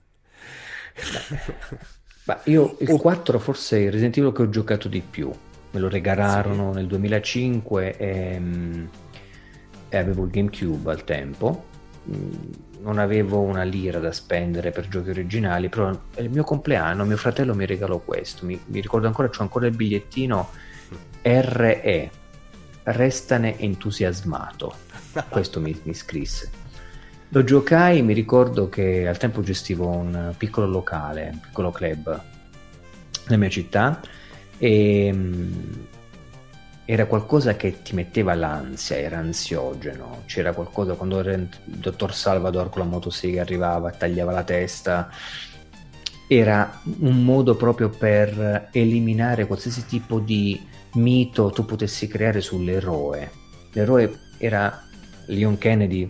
Ma io il 4 forse è il Resident Evil che ho giocato di più. me lo regalarono sì. nel 2005 e, mm, e, avevo il GameCube al tempo. Mm, non avevo una lira da spendere per giochi originali, però è il mio compleanno, mio fratello mi regalò questo. Mi, mi ricordo ancora, c'ho ancora il bigliettino RE, restane entusiasmato. Questo mi, mi scrisse. Lo giocai, mi ricordo che al tempo gestivo un piccolo locale, un piccolo club nella mia città e mm, era qualcosa che ti metteva l'ansia, era ansiogeno, c'era qualcosa quando il dottor Salvador con la motosega arrivava, tagliava la testa, era un modo proprio per eliminare qualsiasi tipo di mito tu potessi creare sull'eroe. L'eroe era Leon Kennedy,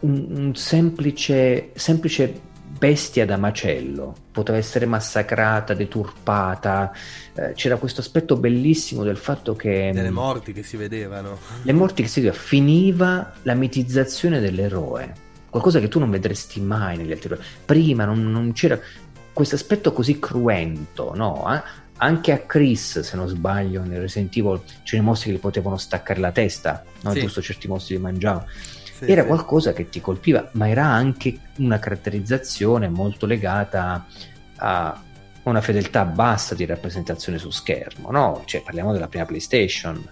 un, un semplice, semplice bestia da macello, poteva essere massacrata, deturpata. Eh, c'era questo aspetto bellissimo del fatto che. Delle morti che si vedevano. Le morti che si vedevano. Finiva la mitizzazione dell'eroe. Qualcosa che tu non vedresti mai negli altri eroi. Prima non, non c'era questo aspetto così cruento, no? Eh? Anche a Chris, se non sbaglio, nel Resident Evil c'erano i mostri che gli potevano staccare la testa, no? Sì. giusto certi mostri li mangiavano sì, era sì. qualcosa che ti colpiva, ma era anche una caratterizzazione molto legata a una fedeltà bassa di rappresentazione su schermo, no? Cioè, parliamo della prima PlayStation.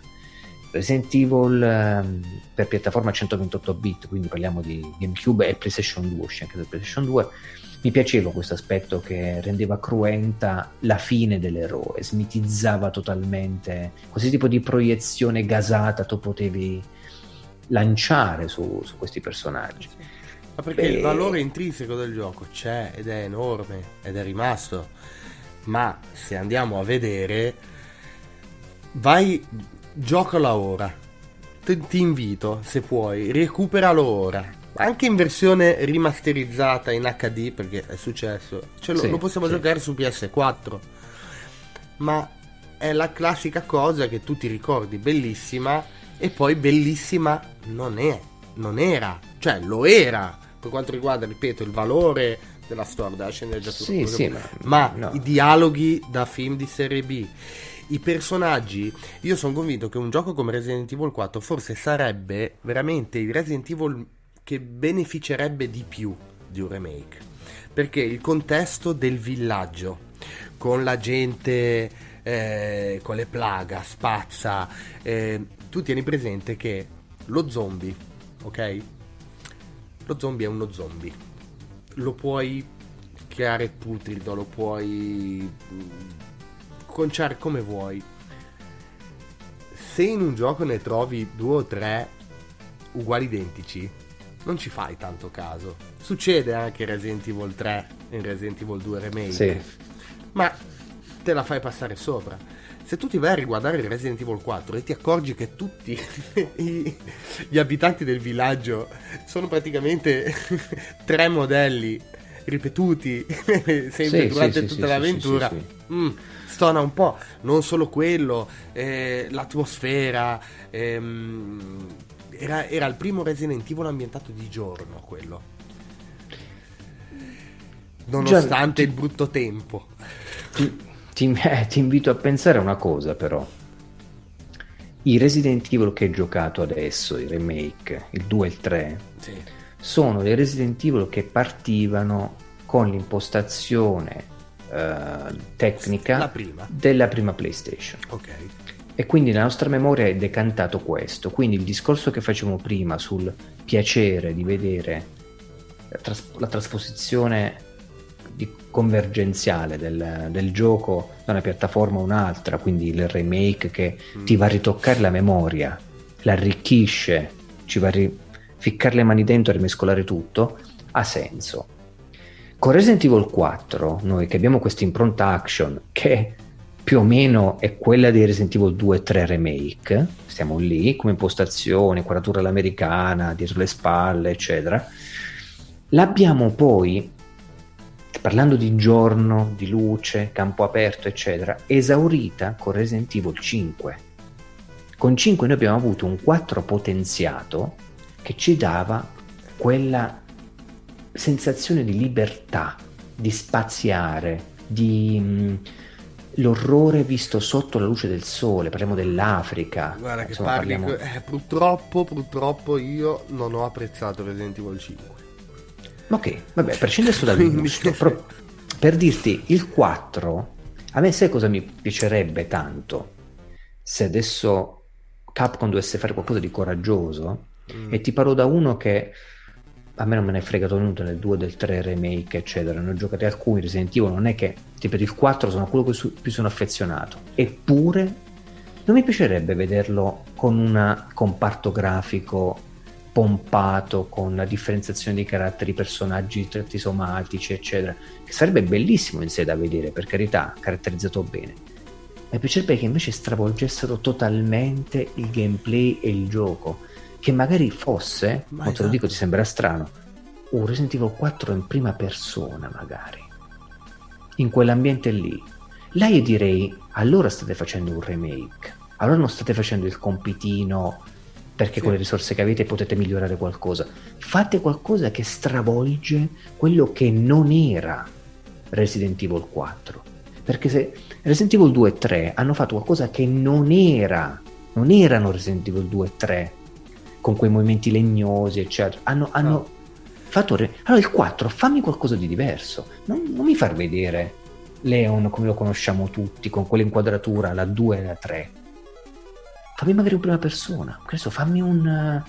Resident Evil ehm, per piattaforma 128 bit, quindi parliamo di GameCube e PlayStation 2, uscì anche del PlayStation 2. Mi piaceva questo aspetto che rendeva cruenta la fine dell'eroe, smitizzava totalmente qualsiasi tipo di proiezione gasata tu potevi lanciare su, su questi personaggi. Ma perché Beh... il valore intrinseco del gioco c'è ed è enorme ed è rimasto. Ma se andiamo a vedere, vai, giocala ora. Ti, ti invito, se puoi, recuperalo ora. Anche in versione rimasterizzata in HD, perché è successo. Cioè, sì, lo, lo, possiamo sì. giocare su PS4. Ma è la classica cosa che tu ti ricordi, bellissima e poi bellissima non è, non era, cioè lo era per quanto riguarda, ripeto, il valore della storia, della sceneggiatura, sì, sì, ma, ma no. i dialoghi da film di serie B, i personaggi, io sono convinto che un gioco come Resident Evil 4 forse sarebbe veramente il Resident Evil che beneficerebbe di più di un remake, perché il contesto del villaggio con la gente eh, con le plaga, spazza, eh, tu tieni presente che lo zombie, ok? Lo zombie è uno zombie. Lo puoi creare putrido, lo puoi mm, conciare come vuoi. Se in un gioco ne trovi due o tre uguali identici, non ci fai tanto caso. Succede anche in Resident Evil 3 e in Resident Evil 2 Remake. Sì. Ma te la fai passare sopra se tu ti vai a riguardare Resident Evil 4 e ti accorgi che tutti i, gli abitanti del villaggio sono praticamente tre modelli ripetuti sempre sì, durante sì, tutta sì, l'avventura, mm, stona un po'. Non solo quello, eh, l'atmosfera. Ehm, era, era il primo Resident Evil ambientato di giorno quello. Nonostante Già, il brutto tempo. Ti, ti, eh, ti invito a pensare a una cosa però. I Resident Evil che hai giocato adesso, i remake, il 2 e il 3, sì. sono dei Resident Evil che partivano con l'impostazione uh, tecnica prima. della prima PlayStation. Ok. E quindi la nostra memoria è decantato questo. Quindi il discorso che facevamo prima sul piacere di vedere la, tras- la trasposizione di convergenziale del, del, gioco da una piattaforma a un'altra, quindi il remake che mm. ti va a ritoccare la memoria, l'arricchisce, ci va a ri- ficcare le mani dentro e rimescolare tutto, ha senso. Con Resident Evil 4, noi che abbiamo questa impronta action che più o meno è quella di Resident Evil 2 e 3 remake, stiamo lì come impostazione, quadratura all'americana, dietro le spalle, eccetera. L'abbiamo poi parlando di giorno, di luce, campo aperto, eccetera, esaurita con Resident Evil 5. Con 5 noi abbiamo avuto un 4 potenziato che ci dava quella sensazione di libertà, di spaziare, di, l'orrore visto sotto la luce del sole, parliamo dell'Africa. Guarda che Insomma, parli, parliamo... eh, purtroppo, purtroppo io non ho apprezzato Resident Evil 5. Ok, vabbè, prescindendo dal gusto, pro... per dirti, il 4, a me sai cosa mi piacerebbe tanto? Se adesso Capcom dovesse fare qualcosa di coraggioso, mm. e ti parlo da uno che a me non me ne è fregato nulla del 2, del 3 remake, eccetera. Ne ho giocati alcuni Resident Evil, non è che tipo il 4 sono quello che più sono affezionato. Eppure non mi piacerebbe vederlo con un comparto grafico pompato, con la differenziazione dei caratteri, personaggi, tratti somatici, eccetera. Che sarebbe bellissimo in sé da vedere, per carità, caratterizzato bene. Mi piacerebbe che invece stravolgessero totalmente il gameplay e il gioco che magari fosse, Ma te lo esatto. dico ti sembra strano, un Resident Evil 4 in prima persona magari, in quell'ambiente lì. Là io direi, allora state facendo un remake, allora non state facendo il compitino perché sì. con le risorse che avete potete migliorare qualcosa. Fate qualcosa che stravolge quello che non era Resident Evil 4. Perché se Resident Evil 2 e 3 hanno fatto qualcosa che non era, non erano Resident Evil 2 e 3, con quei movimenti legnosi, eccetera. Hanno, hanno no. fatto. Re... Allora il 4, fammi qualcosa di diverso. Non, non, mi far vedere Leon come lo conosciamo tutti, con quell'inquadratura, la 2 e la 3. Fammi magari in prima persona. Adesso fammi un.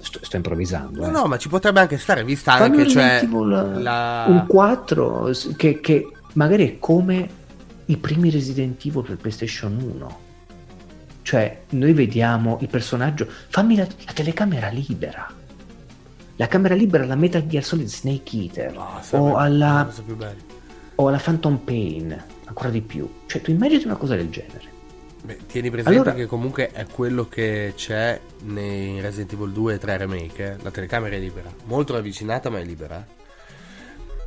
Sto, sto, improvvisando. No, eh. no, ma ci potrebbe anche stare, vista fammi anche cioè, la... un 4 che, che magari è come i primi Resident Evil per PlayStation 1 cioè, noi vediamo il personaggio, fammi la, la telecamera libera. La camera libera alla Metal Gear Solid Snake Eater oh, o, alla, o alla Phantom Pain, ancora di più. Cioè, tu immagini una cosa del genere. Beh, tieni presente allora, che comunque è quello che c'è nei Resident Evil 2 e 3 remake. Eh? La telecamera è libera, molto ravvicinata, ma è libera.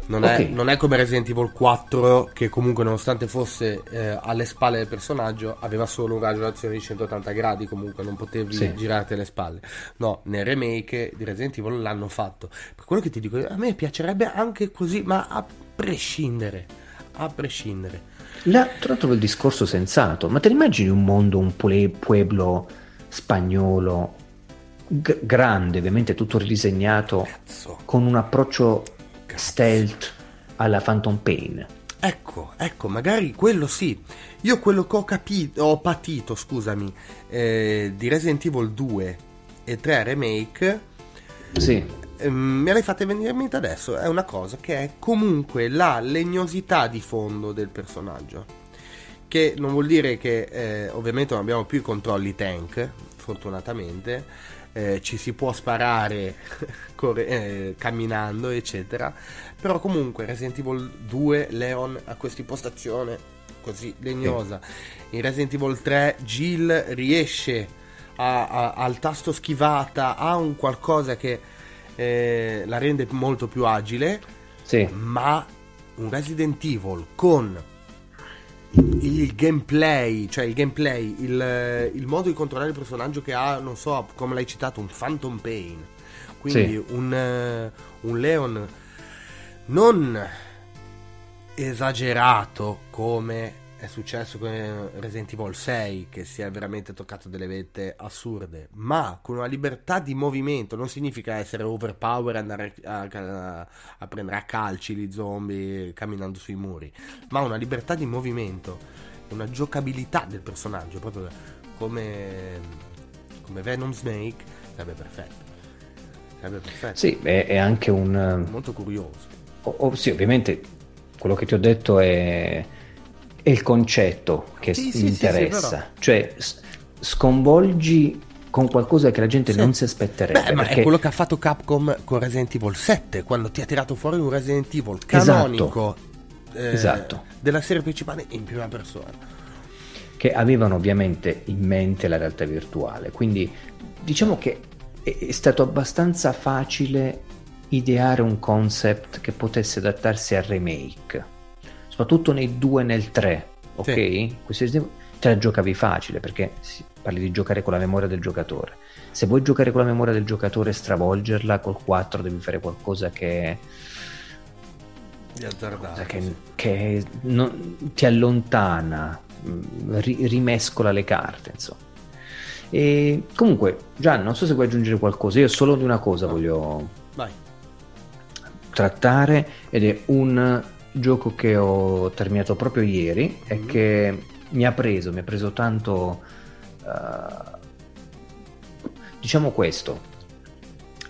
Non, okay. è, non, è, come Resident Evil 4 che comunque nonostante fosse eh, alle spalle del personaggio aveva solo un raggio d'azione di 180 gradi comunque non potevi sì. girarti alle spalle no nel remake di Resident Evil l'hanno fatto per quello che ti dico a me piacerebbe anche così ma a prescindere a prescindere Là, tra l'altro il discorso sensato ma te immagini un mondo un pueblo spagnolo g- grande ovviamente tutto ridisegnato Cazzo. con un approccio stealth alla Phantom Pain. Ecco, ecco, magari quello sì. Io quello che ho capito, ho patito, scusami, eh, di Resident Evil 2 e 3 Remake. Sì. Eh, me l'hai fatta venire in mente adesso. È una cosa che è comunque la legnosità di fondo del personaggio. Che non vuol dire che eh, ovviamente non abbiamo più i controlli tank, fortunatamente eh, ci si può sparare corre- eh, camminando, eccetera. Però comunque Resident Evil 2 Leon ha questa impostazione così legnosa. In Resident Evil 3 Jill riesce a, a, al tasto schivata, ha un qualcosa che eh, la rende molto più agile. Sì. Ma un Resident Evil con il gameplay, cioè il gameplay, il, il, modo di controllare il personaggio che ha, non so, come l'hai citato, un Phantom Pain. Quindi sì. un, un Leon non esagerato come è successo con Resident Evil 6 che si è veramente toccato delle vette assurde. Ma con una libertà di movimento non significa essere overpower e andare a, a, a, prendere a calci gli zombie camminando sui muri ma una libertà di movimento una giocabilità del personaggio proprio come, come Venom Snake sarebbe perfetto. Sarebbe perfetto. Sì è, è anche un molto curioso. oh, oh, sì ovviamente quello che ti ho detto è è il concetto che sì, mi interessa. Sì, cioè, sconvolgi con qualcosa che la gente non si aspetterebbe. Beh, ma è quello che ha fatto Capcom con Resident Evil 7, quando ti ha tirato fuori un Resident Evil canonico esatto. Eh, esatto. della serie principale in prima persona. Che avevano ovviamente in mente la realtà virtuale, quindi diciamo che è stato abbastanza facile ideare un concept che potesse adattarsi al remake soprattutto nei 2 e nel 3, ok? Sì. Questi te la giocavi facile perché parli di giocare con la memoria del giocatore. Se vuoi giocare con la memoria del giocatore e stravolgerla, col 4 devi fare qualcosa che di azzardare, che, sì. che non, ti allontana, mm, ri, rimescola le carte, insomma. E comunque, Gian, non so se vuoi aggiungere qualcosa, io solo di una cosa no. voglio Vai. trattare ed è un gioco che ho terminato proprio ieri mm-hmm. e che mi ha preso, mi ha preso tanto... Uh, diciamo questo,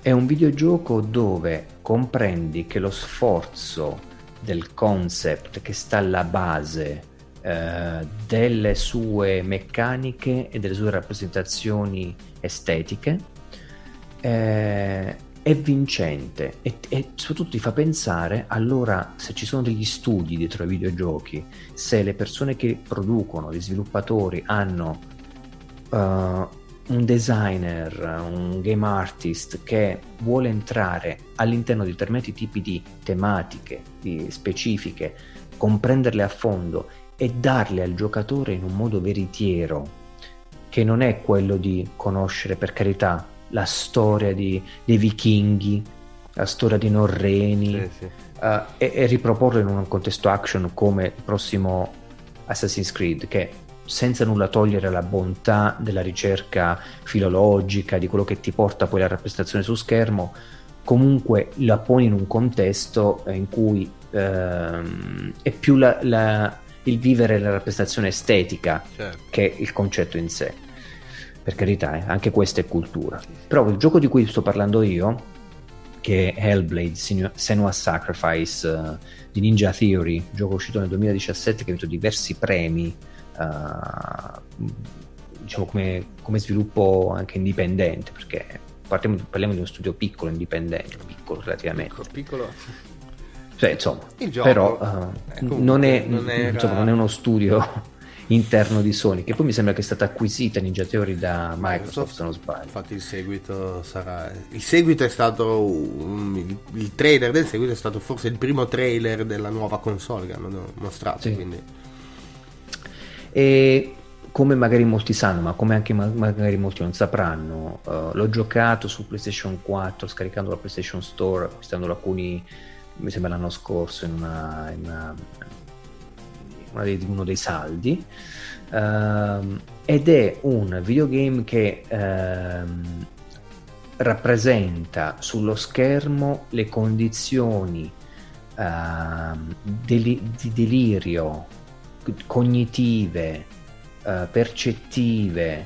è un videogioco dove comprendi che lo sforzo del concept che sta alla base eh, delle sue meccaniche e delle sue rappresentazioni estetiche eh, è vincente e, e, soprattutto ti fa pensare allora se ci sono degli studi dietro ai videogiochi, se le persone che producono, gli sviluppatori hanno uh, un designer, un game artist che vuole entrare all'interno di determinati tipi di tematiche di specifiche, comprenderle a fondo e darle al giocatore in un modo veritiero, che non è quello di conoscere per carità la storia di, dei vichinghi, la storia di Norreni sì, sì. Uh, e, e riproporlo in un contesto action come il prossimo Assassin's Creed, che senza nulla togliere la bontà della ricerca filologica, di quello che ti porta poi la rappresentazione su schermo, comunque la poni in un contesto in cui ehm, è più la, la, il vivere la rappresentazione estetica certo. che il concetto in sé. Per carità, eh, anche questa è cultura. Però il gioco di cui sto parlando io, che è Hellblade Senua's Sacrifice uh, di Ninja Theory, gioco uscito nel 2017 che ha vinto diversi premi uh, diciamo come, come, sviluppo anche indipendente perché partiamo, parliamo di uno studio piccolo indipendente piccolo relativamente piccolo, piccolo. Cioè, insomma, però uh, non, è, non, era... insomma, non è uno studio interno di Sony, che poi mi sembra che è stata acquisita Ninja Theory da Microsoft, se non sbaglio. Infatti il seguito sarà... Il seguito è stato... Un... Il trailer del seguito è stato forse il primo trailer della nuova console che hanno mostrato, sì. quindi e come magari molti sanno, ma come anche magari molti non sapranno, uh, l'ho giocato su PlayStation 4 scaricando la PlayStation Store, acquistandolo alcuni, mi sembra l'anno scorso, in, una, in una, uno dei saldi. Uh, ed è un videogame che uh, rappresenta sullo schermo le condizioni ehm, deli- di delirio cognitive, uh, percettive,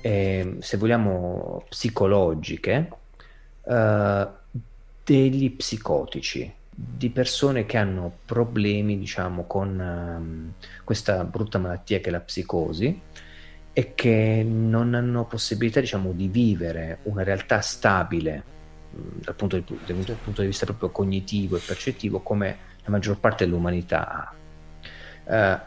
eh, se vogliamo psicologiche, uh, degli psicotici, di persone che hanno problemi, diciamo, con um, questa brutta malattia che è la psicosi e che non hanno possibilità, diciamo, di vivere una realtà stabile dal punto, di, dal punto di vista proprio cognitivo e percettivo come la maggior parte dell'umanità ha. Eh,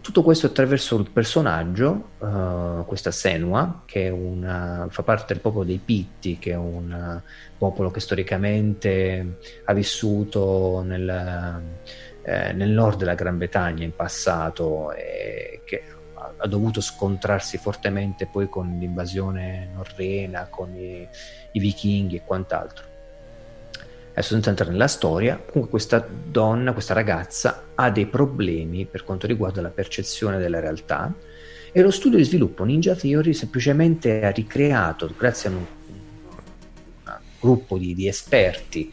tutto questo attraverso il personaggio, uh, questa Senua, che una, fa parte del popolo dei Pitti, che è un popolo che storicamente ha vissuto nel, eh, nel nord della Gran Bretagna in passato e che ha dovuto scontrarsi fortemente poi con l'invasione norrena, con i, i vichinghi e quant'altro adesso senza entrare nella storia, comunque questa donna, questa ragazza ha dei problemi per quanto riguarda la percezione della realtà e lo studio di sviluppo Ninja Theory semplicemente ha ricreato, grazie a un, un gruppo di, di esperti,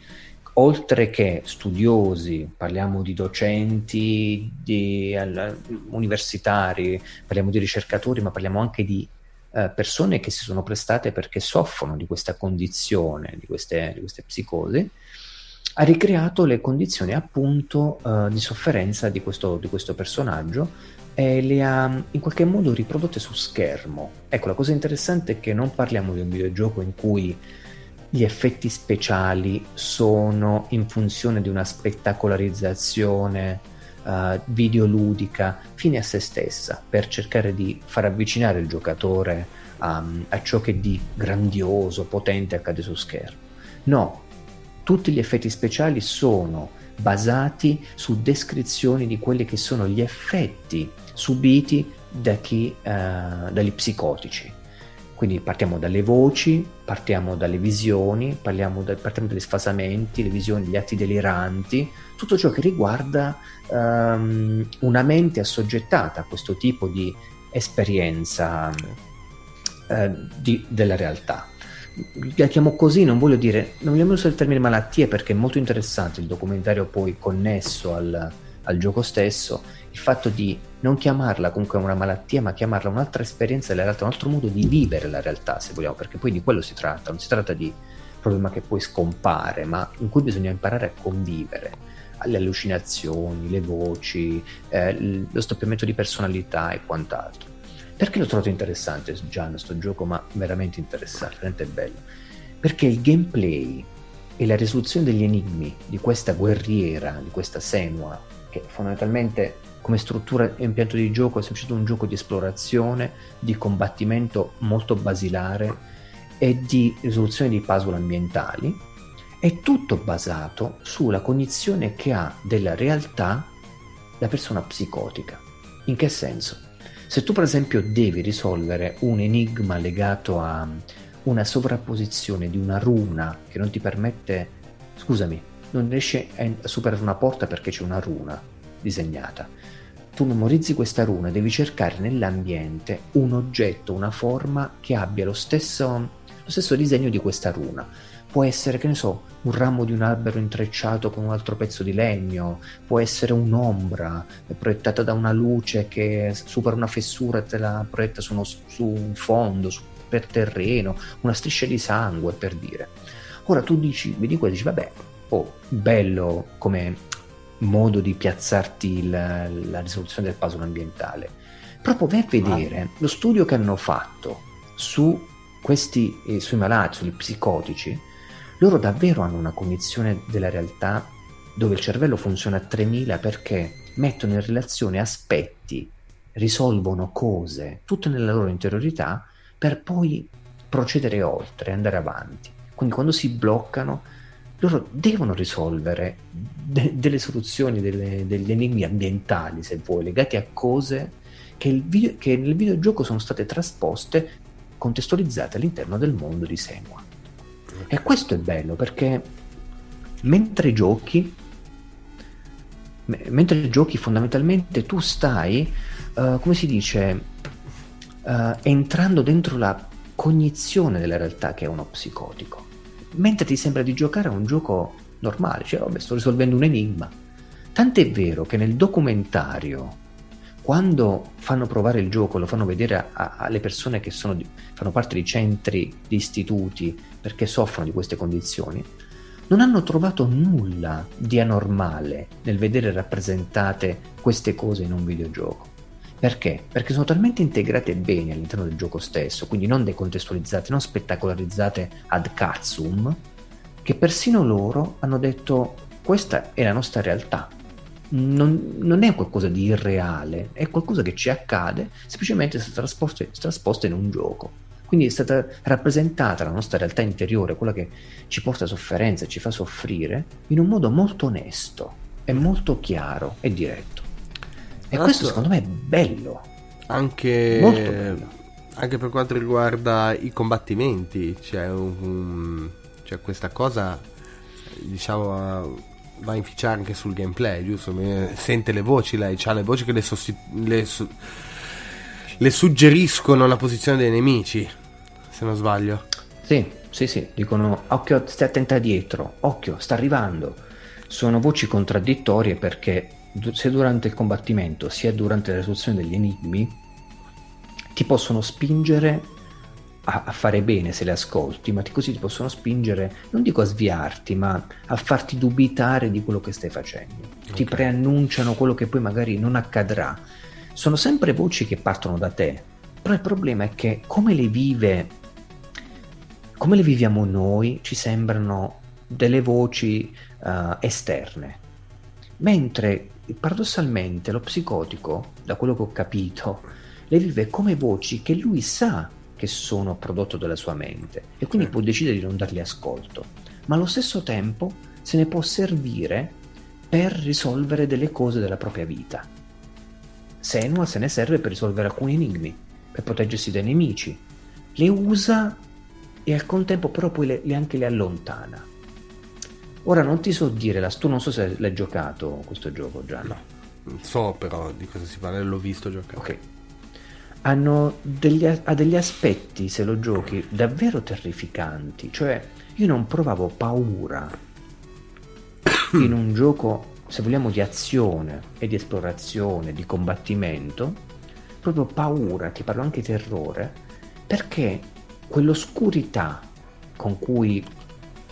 oltre che studiosi, parliamo di docenti, di all, universitari, parliamo di ricercatori, ma parliamo anche di uh, persone che si sono prestate perché soffrono di questa condizione, di queste, di queste psicosi, ha ricreato le condizioni appunto uh, di sofferenza di questo, di questo, personaggio e le ha in qualche modo riprodotte su schermo. Ecco, la cosa interessante è che non parliamo di un videogioco in cui gli effetti speciali sono in funzione di una spettacolarizzazione uh, videoludica fine a se stessa per cercare di far avvicinare il giocatore um, a ciò che di grandioso, potente accade su schermo. No, tutti gli effetti speciali sono basati su descrizioni di quelli che sono gli effetti subiti da chi, uh, dagli psicotici. Quindi partiamo dalle voci, partiamo dalle visioni, da, partiamo dagli sfasamenti, le visioni, gli atti deliranti, tutto ciò che riguarda um, una mente assoggettata a questo tipo di esperienza uh, di, della realtà. La chiamo così, non voglio dire, non vogliamo usare il termine malattie perché è molto interessante il documentario poi connesso al, al gioco stesso, il fatto di non chiamarla comunque una malattia, ma chiamarla un'altra esperienza della realtà, un altro modo di vivere la realtà, se vogliamo, perché poi di quello si tratta, non si tratta di problema che poi scompare, ma in cui bisogna imparare a convivere le allucinazioni, le voci, eh, lo stoppiamento di personalità e quant'altro. Perché l'ho trovato interessante già questo gioco, ma veramente interessante, veramente bello? Perché il gameplay e la risoluzione degli enigmi di questa guerriera, di questa Senua, che fondamentalmente come struttura e impianto di gioco è semplicemente un gioco di esplorazione, di combattimento molto basilare e di risoluzione di puzzle ambientali, è tutto basato sulla cognizione che ha della realtà la persona psicotica. In che senso? Se tu per esempio devi risolvere un enigma legato a una sovrapposizione di una runa che non ti permette, scusami, non riesci a superare una porta perché c'è una runa disegnata. Tu memorizzi questa runa, devi cercare nell'ambiente un oggetto, una forma che abbia lo stesso, lo stesso disegno di questa runa. Può essere, che ne so, un ramo di un albero intrecciato con un altro pezzo di legno, può essere un'ombra proiettata da una luce che supera una fessura e te la proietta su, uno, su un fondo, su, per terreno, una striscia di sangue per dire. Ora tu dici, vedi quello e dici, vabbè, oh, bello come modo di piazzarti la, la risoluzione del puzzle ambientale. Proprio vai a vedere ah. lo studio che hanno fatto su questi, eh, sui malati, sugli psicotici, loro davvero hanno una cognizione della realtà dove il cervello funziona a 3000 perché mettono in relazione aspetti, risolvono cose, tutte nella loro interiorità, per poi procedere oltre, andare avanti. Quindi quando si bloccano loro devono risolvere de- delle soluzioni, delle, degli enigmi ambientali, se vuoi, legati a cose che, video, che, nel videogioco sono state trasposte, contestualizzate all'interno del mondo di Senua. E questo è bello perché mentre giochi, m- mentre giochi fondamentalmente tu stai, uh, come si dice, uh, entrando dentro la cognizione della realtà che è uno psicotico mentre ti sembra di giocare a un gioco normale, cioè vabbè sto risolvendo un enigma. Tant'è vero che nel documentario, quando fanno provare il gioco, lo fanno vedere alle persone che sono, fanno parte di centri, di istituti, perché soffrono di queste condizioni, non hanno trovato nulla di anormale nel vedere rappresentate queste cose in un videogioco. Perché? Perché sono talmente integrate bene all'interno del gioco stesso, quindi non decontestualizzate, non spettacolarizzate ad cazzum, che persino loro hanno detto questa è la nostra realtà. Non, non, è qualcosa di irreale, è qualcosa che ci accade, semplicemente è trasposta in un gioco. Quindi è stata rappresentata la nostra realtà interiore, quella che ci porta sofferenza e ci fa soffrire, in un modo molto onesto, e molto chiaro e diretto. E questo secondo me è bello. Anche, bello. anche per quanto riguarda i combattimenti, c'è, un, c'è questa cosa, diciamo, va a inficiare anche sul gameplay, giusto? Sente le voci lei, ha le voci che le, sostitu- le, su- le suggeriscono la posizione dei nemici, se non sbaglio. Sì, sì, sì, dicono occhio, stai attenta dietro, occhio, sta arrivando. Sono voci contraddittorie perché sia durante il combattimento sia durante la risoluzione degli enigmi ti possono spingere a, a, fare bene se le ascolti, ma ti, così ti possono spingere, non dico a sviarti, ma a farti dubitare di quello che stai facendo. Okay. Ti preannunciano quello che poi magari non accadrà. Sono sempre voci che partono da te, però il problema è che come le vive, come le viviamo noi, ci sembrano delle voci uh, esterne. Mentre paradossalmente lo psicotico, da quello che ho capito, le vive come voci che lui sa che sono prodotto dalla sua mente e quindi sì. può decidere di non dargli ascolto, ma allo stesso tempo se ne può servire per risolvere delle cose della propria vita. Senua se ne serve per risolvere alcuni enigmi, per proteggersi dai nemici, le usa e al contempo però poi le, le anche le allontana. Ora non ti so dire, la, tu non so se l'hai giocato questo gioco già. No, non so però di cosa si parla, l'ho visto giocare. Ok. Hanno degli, ha degli aspetti, se lo giochi, davvero terrificanti. Cioè, io non provavo paura in un gioco, se vogliamo, di azione e di esplorazione, di combattimento, proprio paura, ti parlo anche terrore, perché quell'oscurità con cui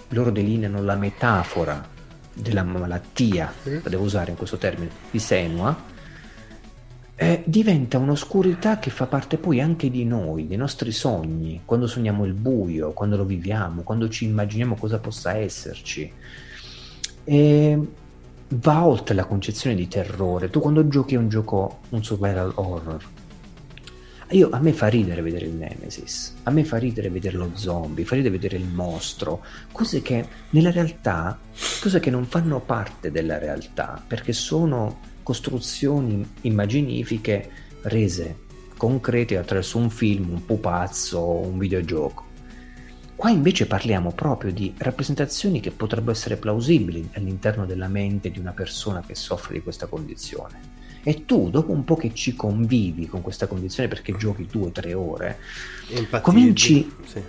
loro delineano la metafora della malattia, la devo usare in questo termine, di Senua, eh, diventa un'oscurità che fa parte poi anche di noi, dei nostri sogni, quando sogniamo il buio, quando lo viviamo, quando ci immaginiamo cosa possa esserci. E va oltre la concezione di terrore. Tu quando giochi un gioco, un survival horror, io, a me fa ridere vedere il Nemesis, a me fa ridere vedere lo zombie, fa ridere vedere il mostro, cose che nella realtà, cose che non fanno parte della realtà, perché sono costruzioni immaginifiche rese concrete attraverso un film, un pupazzo, un videogioco. Qua invece parliamo proprio di rappresentazioni che potrebbero essere plausibili all'interno della mente di una persona che soffre di questa condizione. E tu, dopo un po' che ci convivi con questa condizione perché giochi due o tre ore, Empatia, cominci. Sì.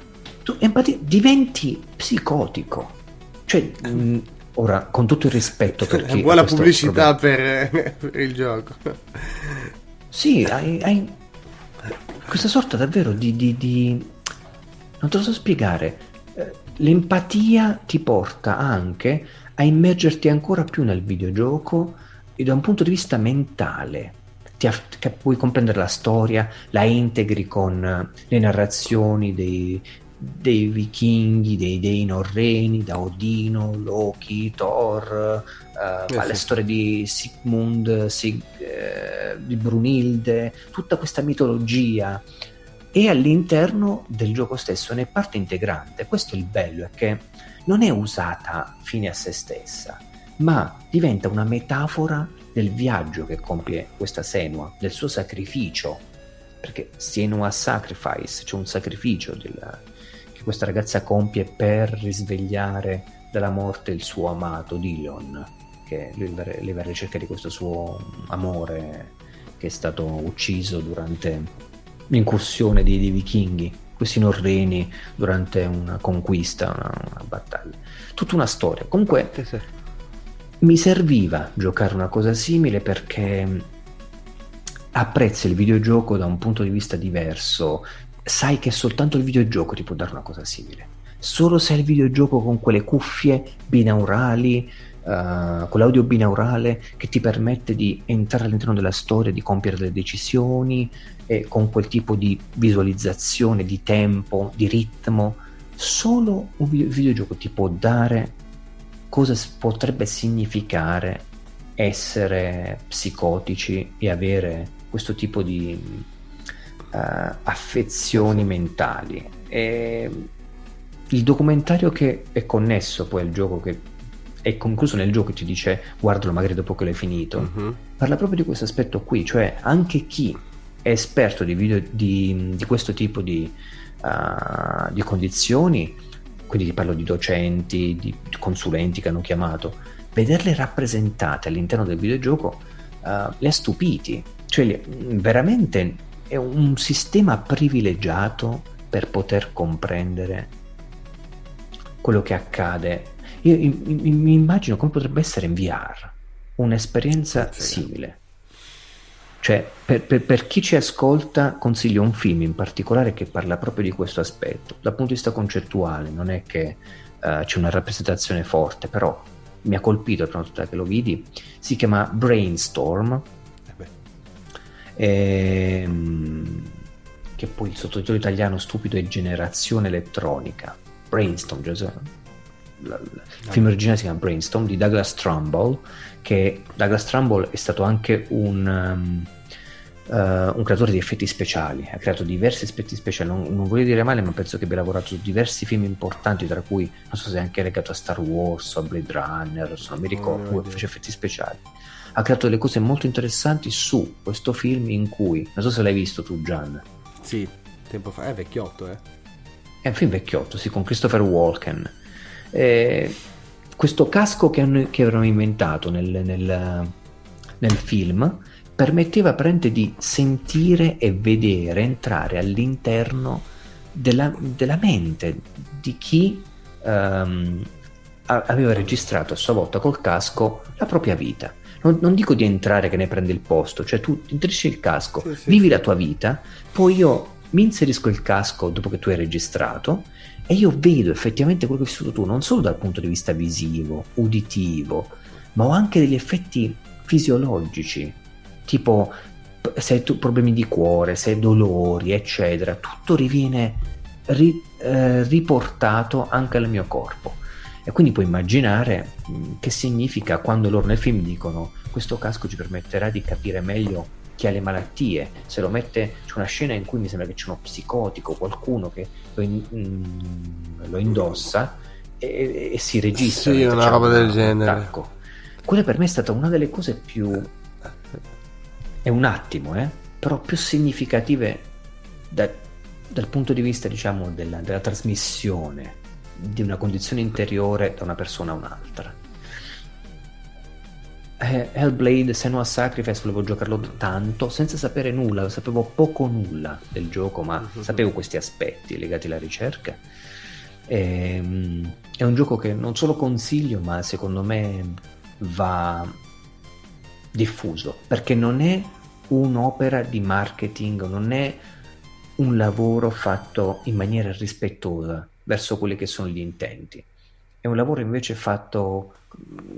Tu empati, diventi psicotico. Cioè, mh, mm, ora, con tutto il rispetto per chi. Buona pubblicità per, per, il gioco. Sì, hai, hai questa sorta davvero di, di, di, Non te lo so spiegare. Eh, l'empatia ti porta anche a immergerti ancora più nel videogioco e da un punto di vista mentale ti aff- puoi comprendere la storia, la integri con eh, le narrazioni dei, dei vichinghi, dei dei norreni, da Odino, Loki, Thor, uh, eh, alle sì. storie di Sigmund, Sig, eh, di Brunilde, tutta questa mitologia e all'interno del gioco stesso ne è parte integrante. Questo è il bello, è che non è usata fine a se stessa, ma diventa una metafora del viaggio che compie questa Senua, del suo sacrificio, perché Senua Sacrifice, c'è un sacrificio della, che questa ragazza compie per risvegliare dalla morte il suo amato Dillon, che lei va alla ricerca di questo suo amore che è stato ucciso durante l'incursione dei, dei vichinghi, questi norreni durante una conquista, una, una battaglia. Tutta una storia. Comunque, mi serviva giocare una cosa simile perché apprezzi il videogioco da un punto di vista diverso, sai che soltanto il videogioco ti può dare una cosa simile. Solo se hai il videogioco con quelle cuffie binaurali, uh, con l'audio binaurale che ti permette di entrare all'interno della storia, di compiere delle decisioni e con quel tipo di visualizzazione, di tempo, di ritmo, solo un videogioco ti può dare cosa potrebbe significare essere psicotici e avere questo tipo di uh, affezioni mentali. E il documentario che è connesso poi al gioco, che è concluso nel gioco e ti dice guardalo magari dopo che l'hai finito, uh-huh. parla proprio di questo aspetto qui, cioè anche chi è esperto di, video, di, di questo tipo di, uh, di condizioni quindi ti parlo di docenti, di consulenti che hanno chiamato, vederle rappresentate all'interno del videogioco uh, li ha stupiti, cioè veramente è un sistema privilegiato per poter comprendere quello che accade. Io mi immagino come potrebbe essere in VR un'esperienza simile. Cioè, per, per, per, chi ci ascolta, consiglio un film in particolare che parla proprio di questo aspetto. Dal punto di vista concettuale, non è che uh, c'è una rappresentazione forte, però mi ha colpito prima volta che lo vidi. Si chiama Brainstorm. Eh ehm, che poi il sottotitolo italiano stupido è Generazione elettronica. Brainstorm, cioè, il film originale si chiama Brainstorm di Douglas Trumbull che Douglas Trumbull è stato anche un, um, uh, un creatore di effetti speciali, ha creato diversi effetti speciali, non, non, voglio dire male, ma penso che abbia lavorato su diversi film importanti, tra cui non so se è anche legato a Star Wars o a Blade Runner, non mi ricordo, oh, fece effetti speciali. Ha creato delle cose molto interessanti su questo film in cui, non so se l'hai visto tu Gian. Sì, tempo fa, è vecchiotto, eh. È un film vecchiotto, sì, con Christopher Walken. Eh, questo casco che, hanno, che avevano inventato nel, nel, nel film permetteva apparentemente di sentire e vedere, entrare all'interno della, della mente di chi um, aveva registrato a sua volta col casco la propria vita. Non, non, dico di entrare che ne prende il posto, cioè tu inserisci il casco, sì, sì, vivi sì. la tua vita, poi io mi inserisco il casco dopo che tu hai registrato e io vedo effettivamente quello che hai vissuto tu, non solo dal punto di vista visivo, uditivo, ma ho anche degli effetti fisiologici, tipo se hai problemi di cuore, se hai dolori, eccetera, tutto riviene ri, eh, riportato anche al mio corpo. E quindi puoi immaginare mh, che significa quando loro nel film dicono questo casco ci permetterà di capire meglio chi ha le malattie, se lo mette, c'è una scena in cui mi sembra che c'è uno psicotico, qualcuno che lo, in, mm, lo indossa e, e, si registra. Sì, una roba del genere. Attacco. Quella per me è stata una delle cose più... è un attimo, eh? però più significative da, dal punto di vista, diciamo, della, della trasmissione di una condizione interiore da una persona a un'altra eh, Hellblade Senua Sacrifice volevo giocarlo tanto senza sapere nulla, sapevo poco nulla del gioco, ma uh-huh. sapevo questi aspetti legati alla ricerca. E, ehm, è un gioco che non solo consiglio, ma secondo me va diffuso perché non è un'opera di marketing, non è un lavoro fatto in maniera rispettosa verso quelli che sono gli intenti. È un lavoro invece fatto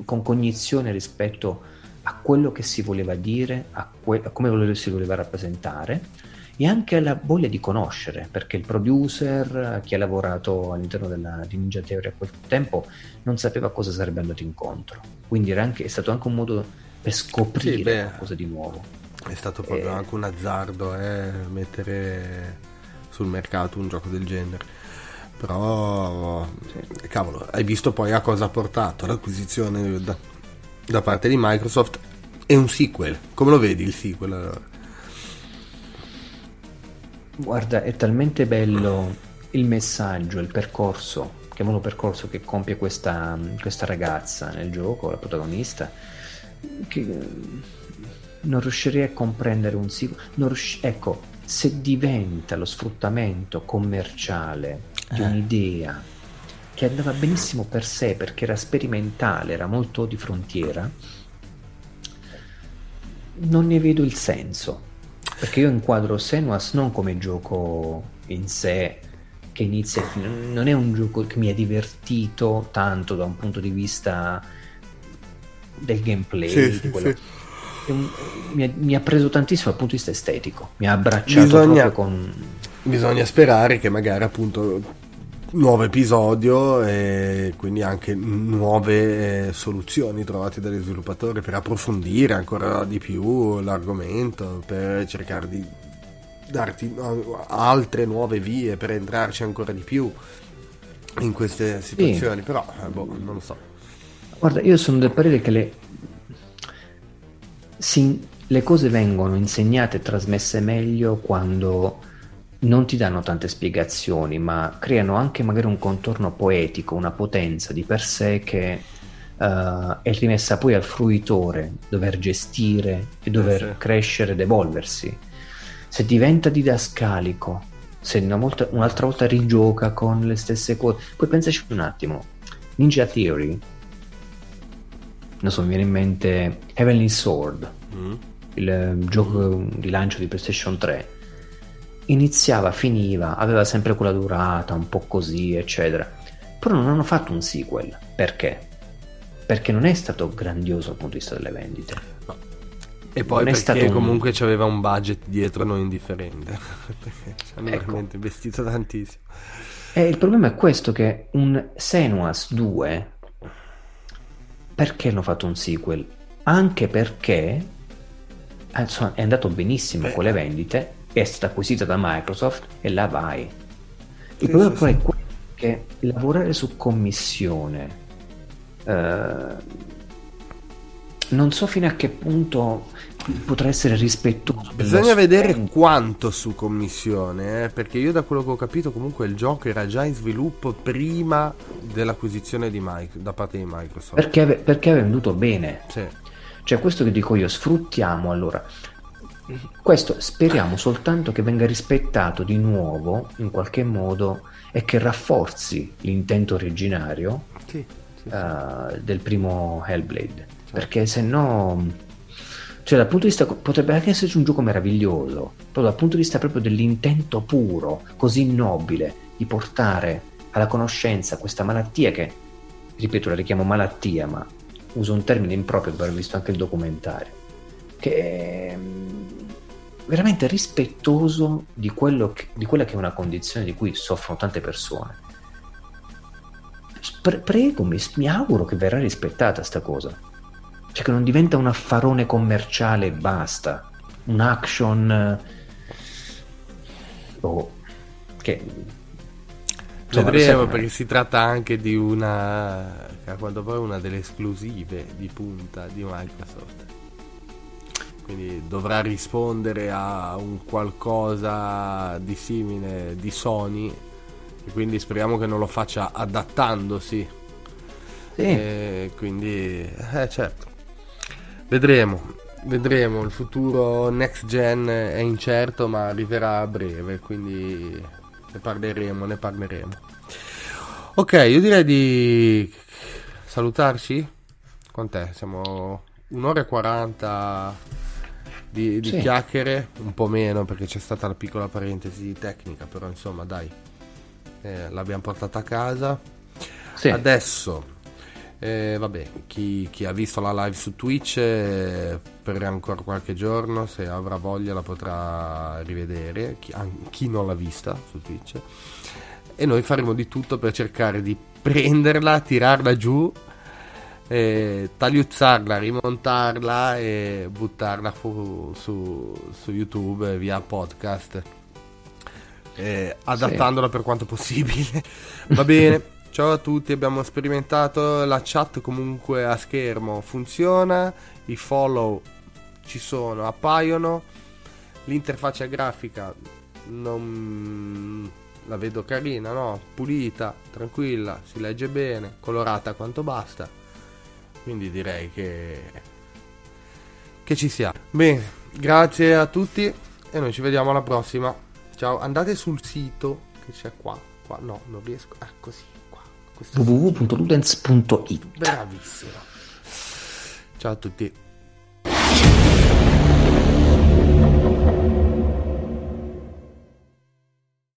con cognizione rispetto a quello che si voleva dire, a, que- a come si voleva rappresentare e anche alla voglia di conoscere, perché il producer, chi ha lavorato all'interno della, di Ninja Theory a quel tempo, non sapeva cosa sarebbe andato incontro. Quindi anche, è stato anche un modo per scoprire sì, beh, qualcosa di nuovo. È stato proprio e... anche un azzardo eh, mettere sul mercato un gioco del genere. Però, sì. cavolo, hai visto poi a cosa ha portato l'acquisizione da, da parte di Microsoft e un sequel. Come lo vedi il sequel allora? Guarda, è talmente bello il messaggio, il percorso, chiamiamolo percorso che compie questa, questa ragazza nel gioco, la protagonista, che non riuscirei a comprendere un sequel. Riusci- ecco, se diventa lo sfruttamento commerciale di eh. un'idea che andava benissimo per sé perché era sperimentale, era molto di frontiera, non ne vedo il senso. Perché io inquadro Senuas non come gioco in sé che inizia e fine, non è un gioco che mi ha divertito tanto da un punto di vista del gameplay. Sì, sì, sì. Un, mi, ha, mi, ha, preso tantissimo dal punto di vista estetico, mi ha abbracciato bisogna, con... Bisogna sperare che magari appunto nuovo episodio e quindi anche nuove eh, soluzioni trovate dagli sviluppatori per approfondire ancora di più l'argomento, per cercare di darti altre nuove vie per entrarci ancora di più in queste situazioni, sì. però eh, boh, non lo so. Guarda, io sono del parere che le, si, le cose vengono insegnate e trasmesse meglio quando non ti danno tante spiegazioni, ma creano anche magari un contorno poetico, una potenza di per sé che uh, è rimessa poi al fruitore dover gestire e dover eh sì. crescere ed evolversi. Se diventa didascalico, se una volta, un'altra volta rigioca con le stesse cose, poi pensaci un attimo, Ninja Theory, non so, mi viene in mente Heavenly Sword, mm. il gioco di lancio di PlayStation 3 iniziava, finiva, aveva sempre quella durata, un po' così, eccetera. Però non hanno fatto un sequel. Perché? Perché non è stato grandioso dal punto di vista delle vendite. No. E poi non perché comunque un... c'aveva un budget dietro non indifferente. perché ci hanno ecco. veramente investito tantissimo. E il problema è questo che un Senuas 2 perché hanno fatto un sequel? Anche perché eh, insomma, è andato benissimo Beh. con le vendite è stata acquisita da Microsoft e la vai. Il sì, problema sì, è sì. che lavorare su commissione, eh, non so fino a che punto potrà essere rispettoso. Bisogna vedere quanto su commissione, eh? perché io da quello che ho capito comunque il gioco era già in sviluppo prima dell'acquisizione di Mike, da parte di Microsoft. Perché, perché ha venduto bene. Sì. Cioè questo che dico io, sfruttiamo allora. Questo speriamo soltanto che venga rispettato di nuovo in qualche modo e che rafforzi l'intento originario Sì, sì, sì. uh, del primo Hellblade. Perché se no, cioè dal punto di vista, potrebbe anche esserci un gioco meraviglioso, però dal punto di vista proprio dell'intento puro, così nobile, di portare alla conoscenza questa malattia che, ripeto, la richiamo malattia, ma uso un termine improprio per aver visto anche il documentario, che è veramente rispettoso di, quello che, di quella che è una condizione di cui soffrono tante persone. Pre- prego, mi, mi auguro che verrà rispettata sta cosa. Cioè che non diventa un affarone commerciale e basta. Un action... Oh, che... Insomma, Vedremo perché si tratta anche di una... a quanto pare una delle esclusive di punta di Microsoft. Quindi dovrà rispondere a un qualcosa di simile di Sony. E quindi speriamo che non lo faccia adattandosi. Sì. E quindi, eh certo. Vedremo, vedremo, il futuro next gen è incerto ma arriverà a breve, quindi ne parleremo, ne parleremo. Ok, io direi di salutarci. Quant'è? Siamo un'ora e 40 di, di Sì. chiacchiere, un po' meno perché c'è stata la piccola parentesi tecnica, però insomma dai, eh, l'abbiamo portata a casa. Sì. Adesso eh, vabbè, chi, chi ha visto la live su Twitch eh, per ancora qualche giorno, se avrà voglia la potrà rivedere, chi, an- chi non l'ha vista su Twitch. E noi faremo di tutto per cercare di prenderla, tirarla giù, eh, tagliuzzarla, rimontarla e buttarla fu- su, su YouTube via podcast. eh, adattandola per quanto possibile. Va bene. Ciao a tutti, abbiamo sperimentato la chat comunque a schermo, funziona, i follow ci sono, appaiono, l'interfaccia grafica non la vedo carina, no? Pulita, tranquilla, si legge bene, colorata quanto basta. Quindi direi che che ci siamo. Bene, grazie a tutti e noi ci vediamo alla prossima. Ciao, andate sul sito che c'è qua. Qua no, non riesco. Ah, così, qua. Www.ludens.it Bravissimo. Ciao a tutti.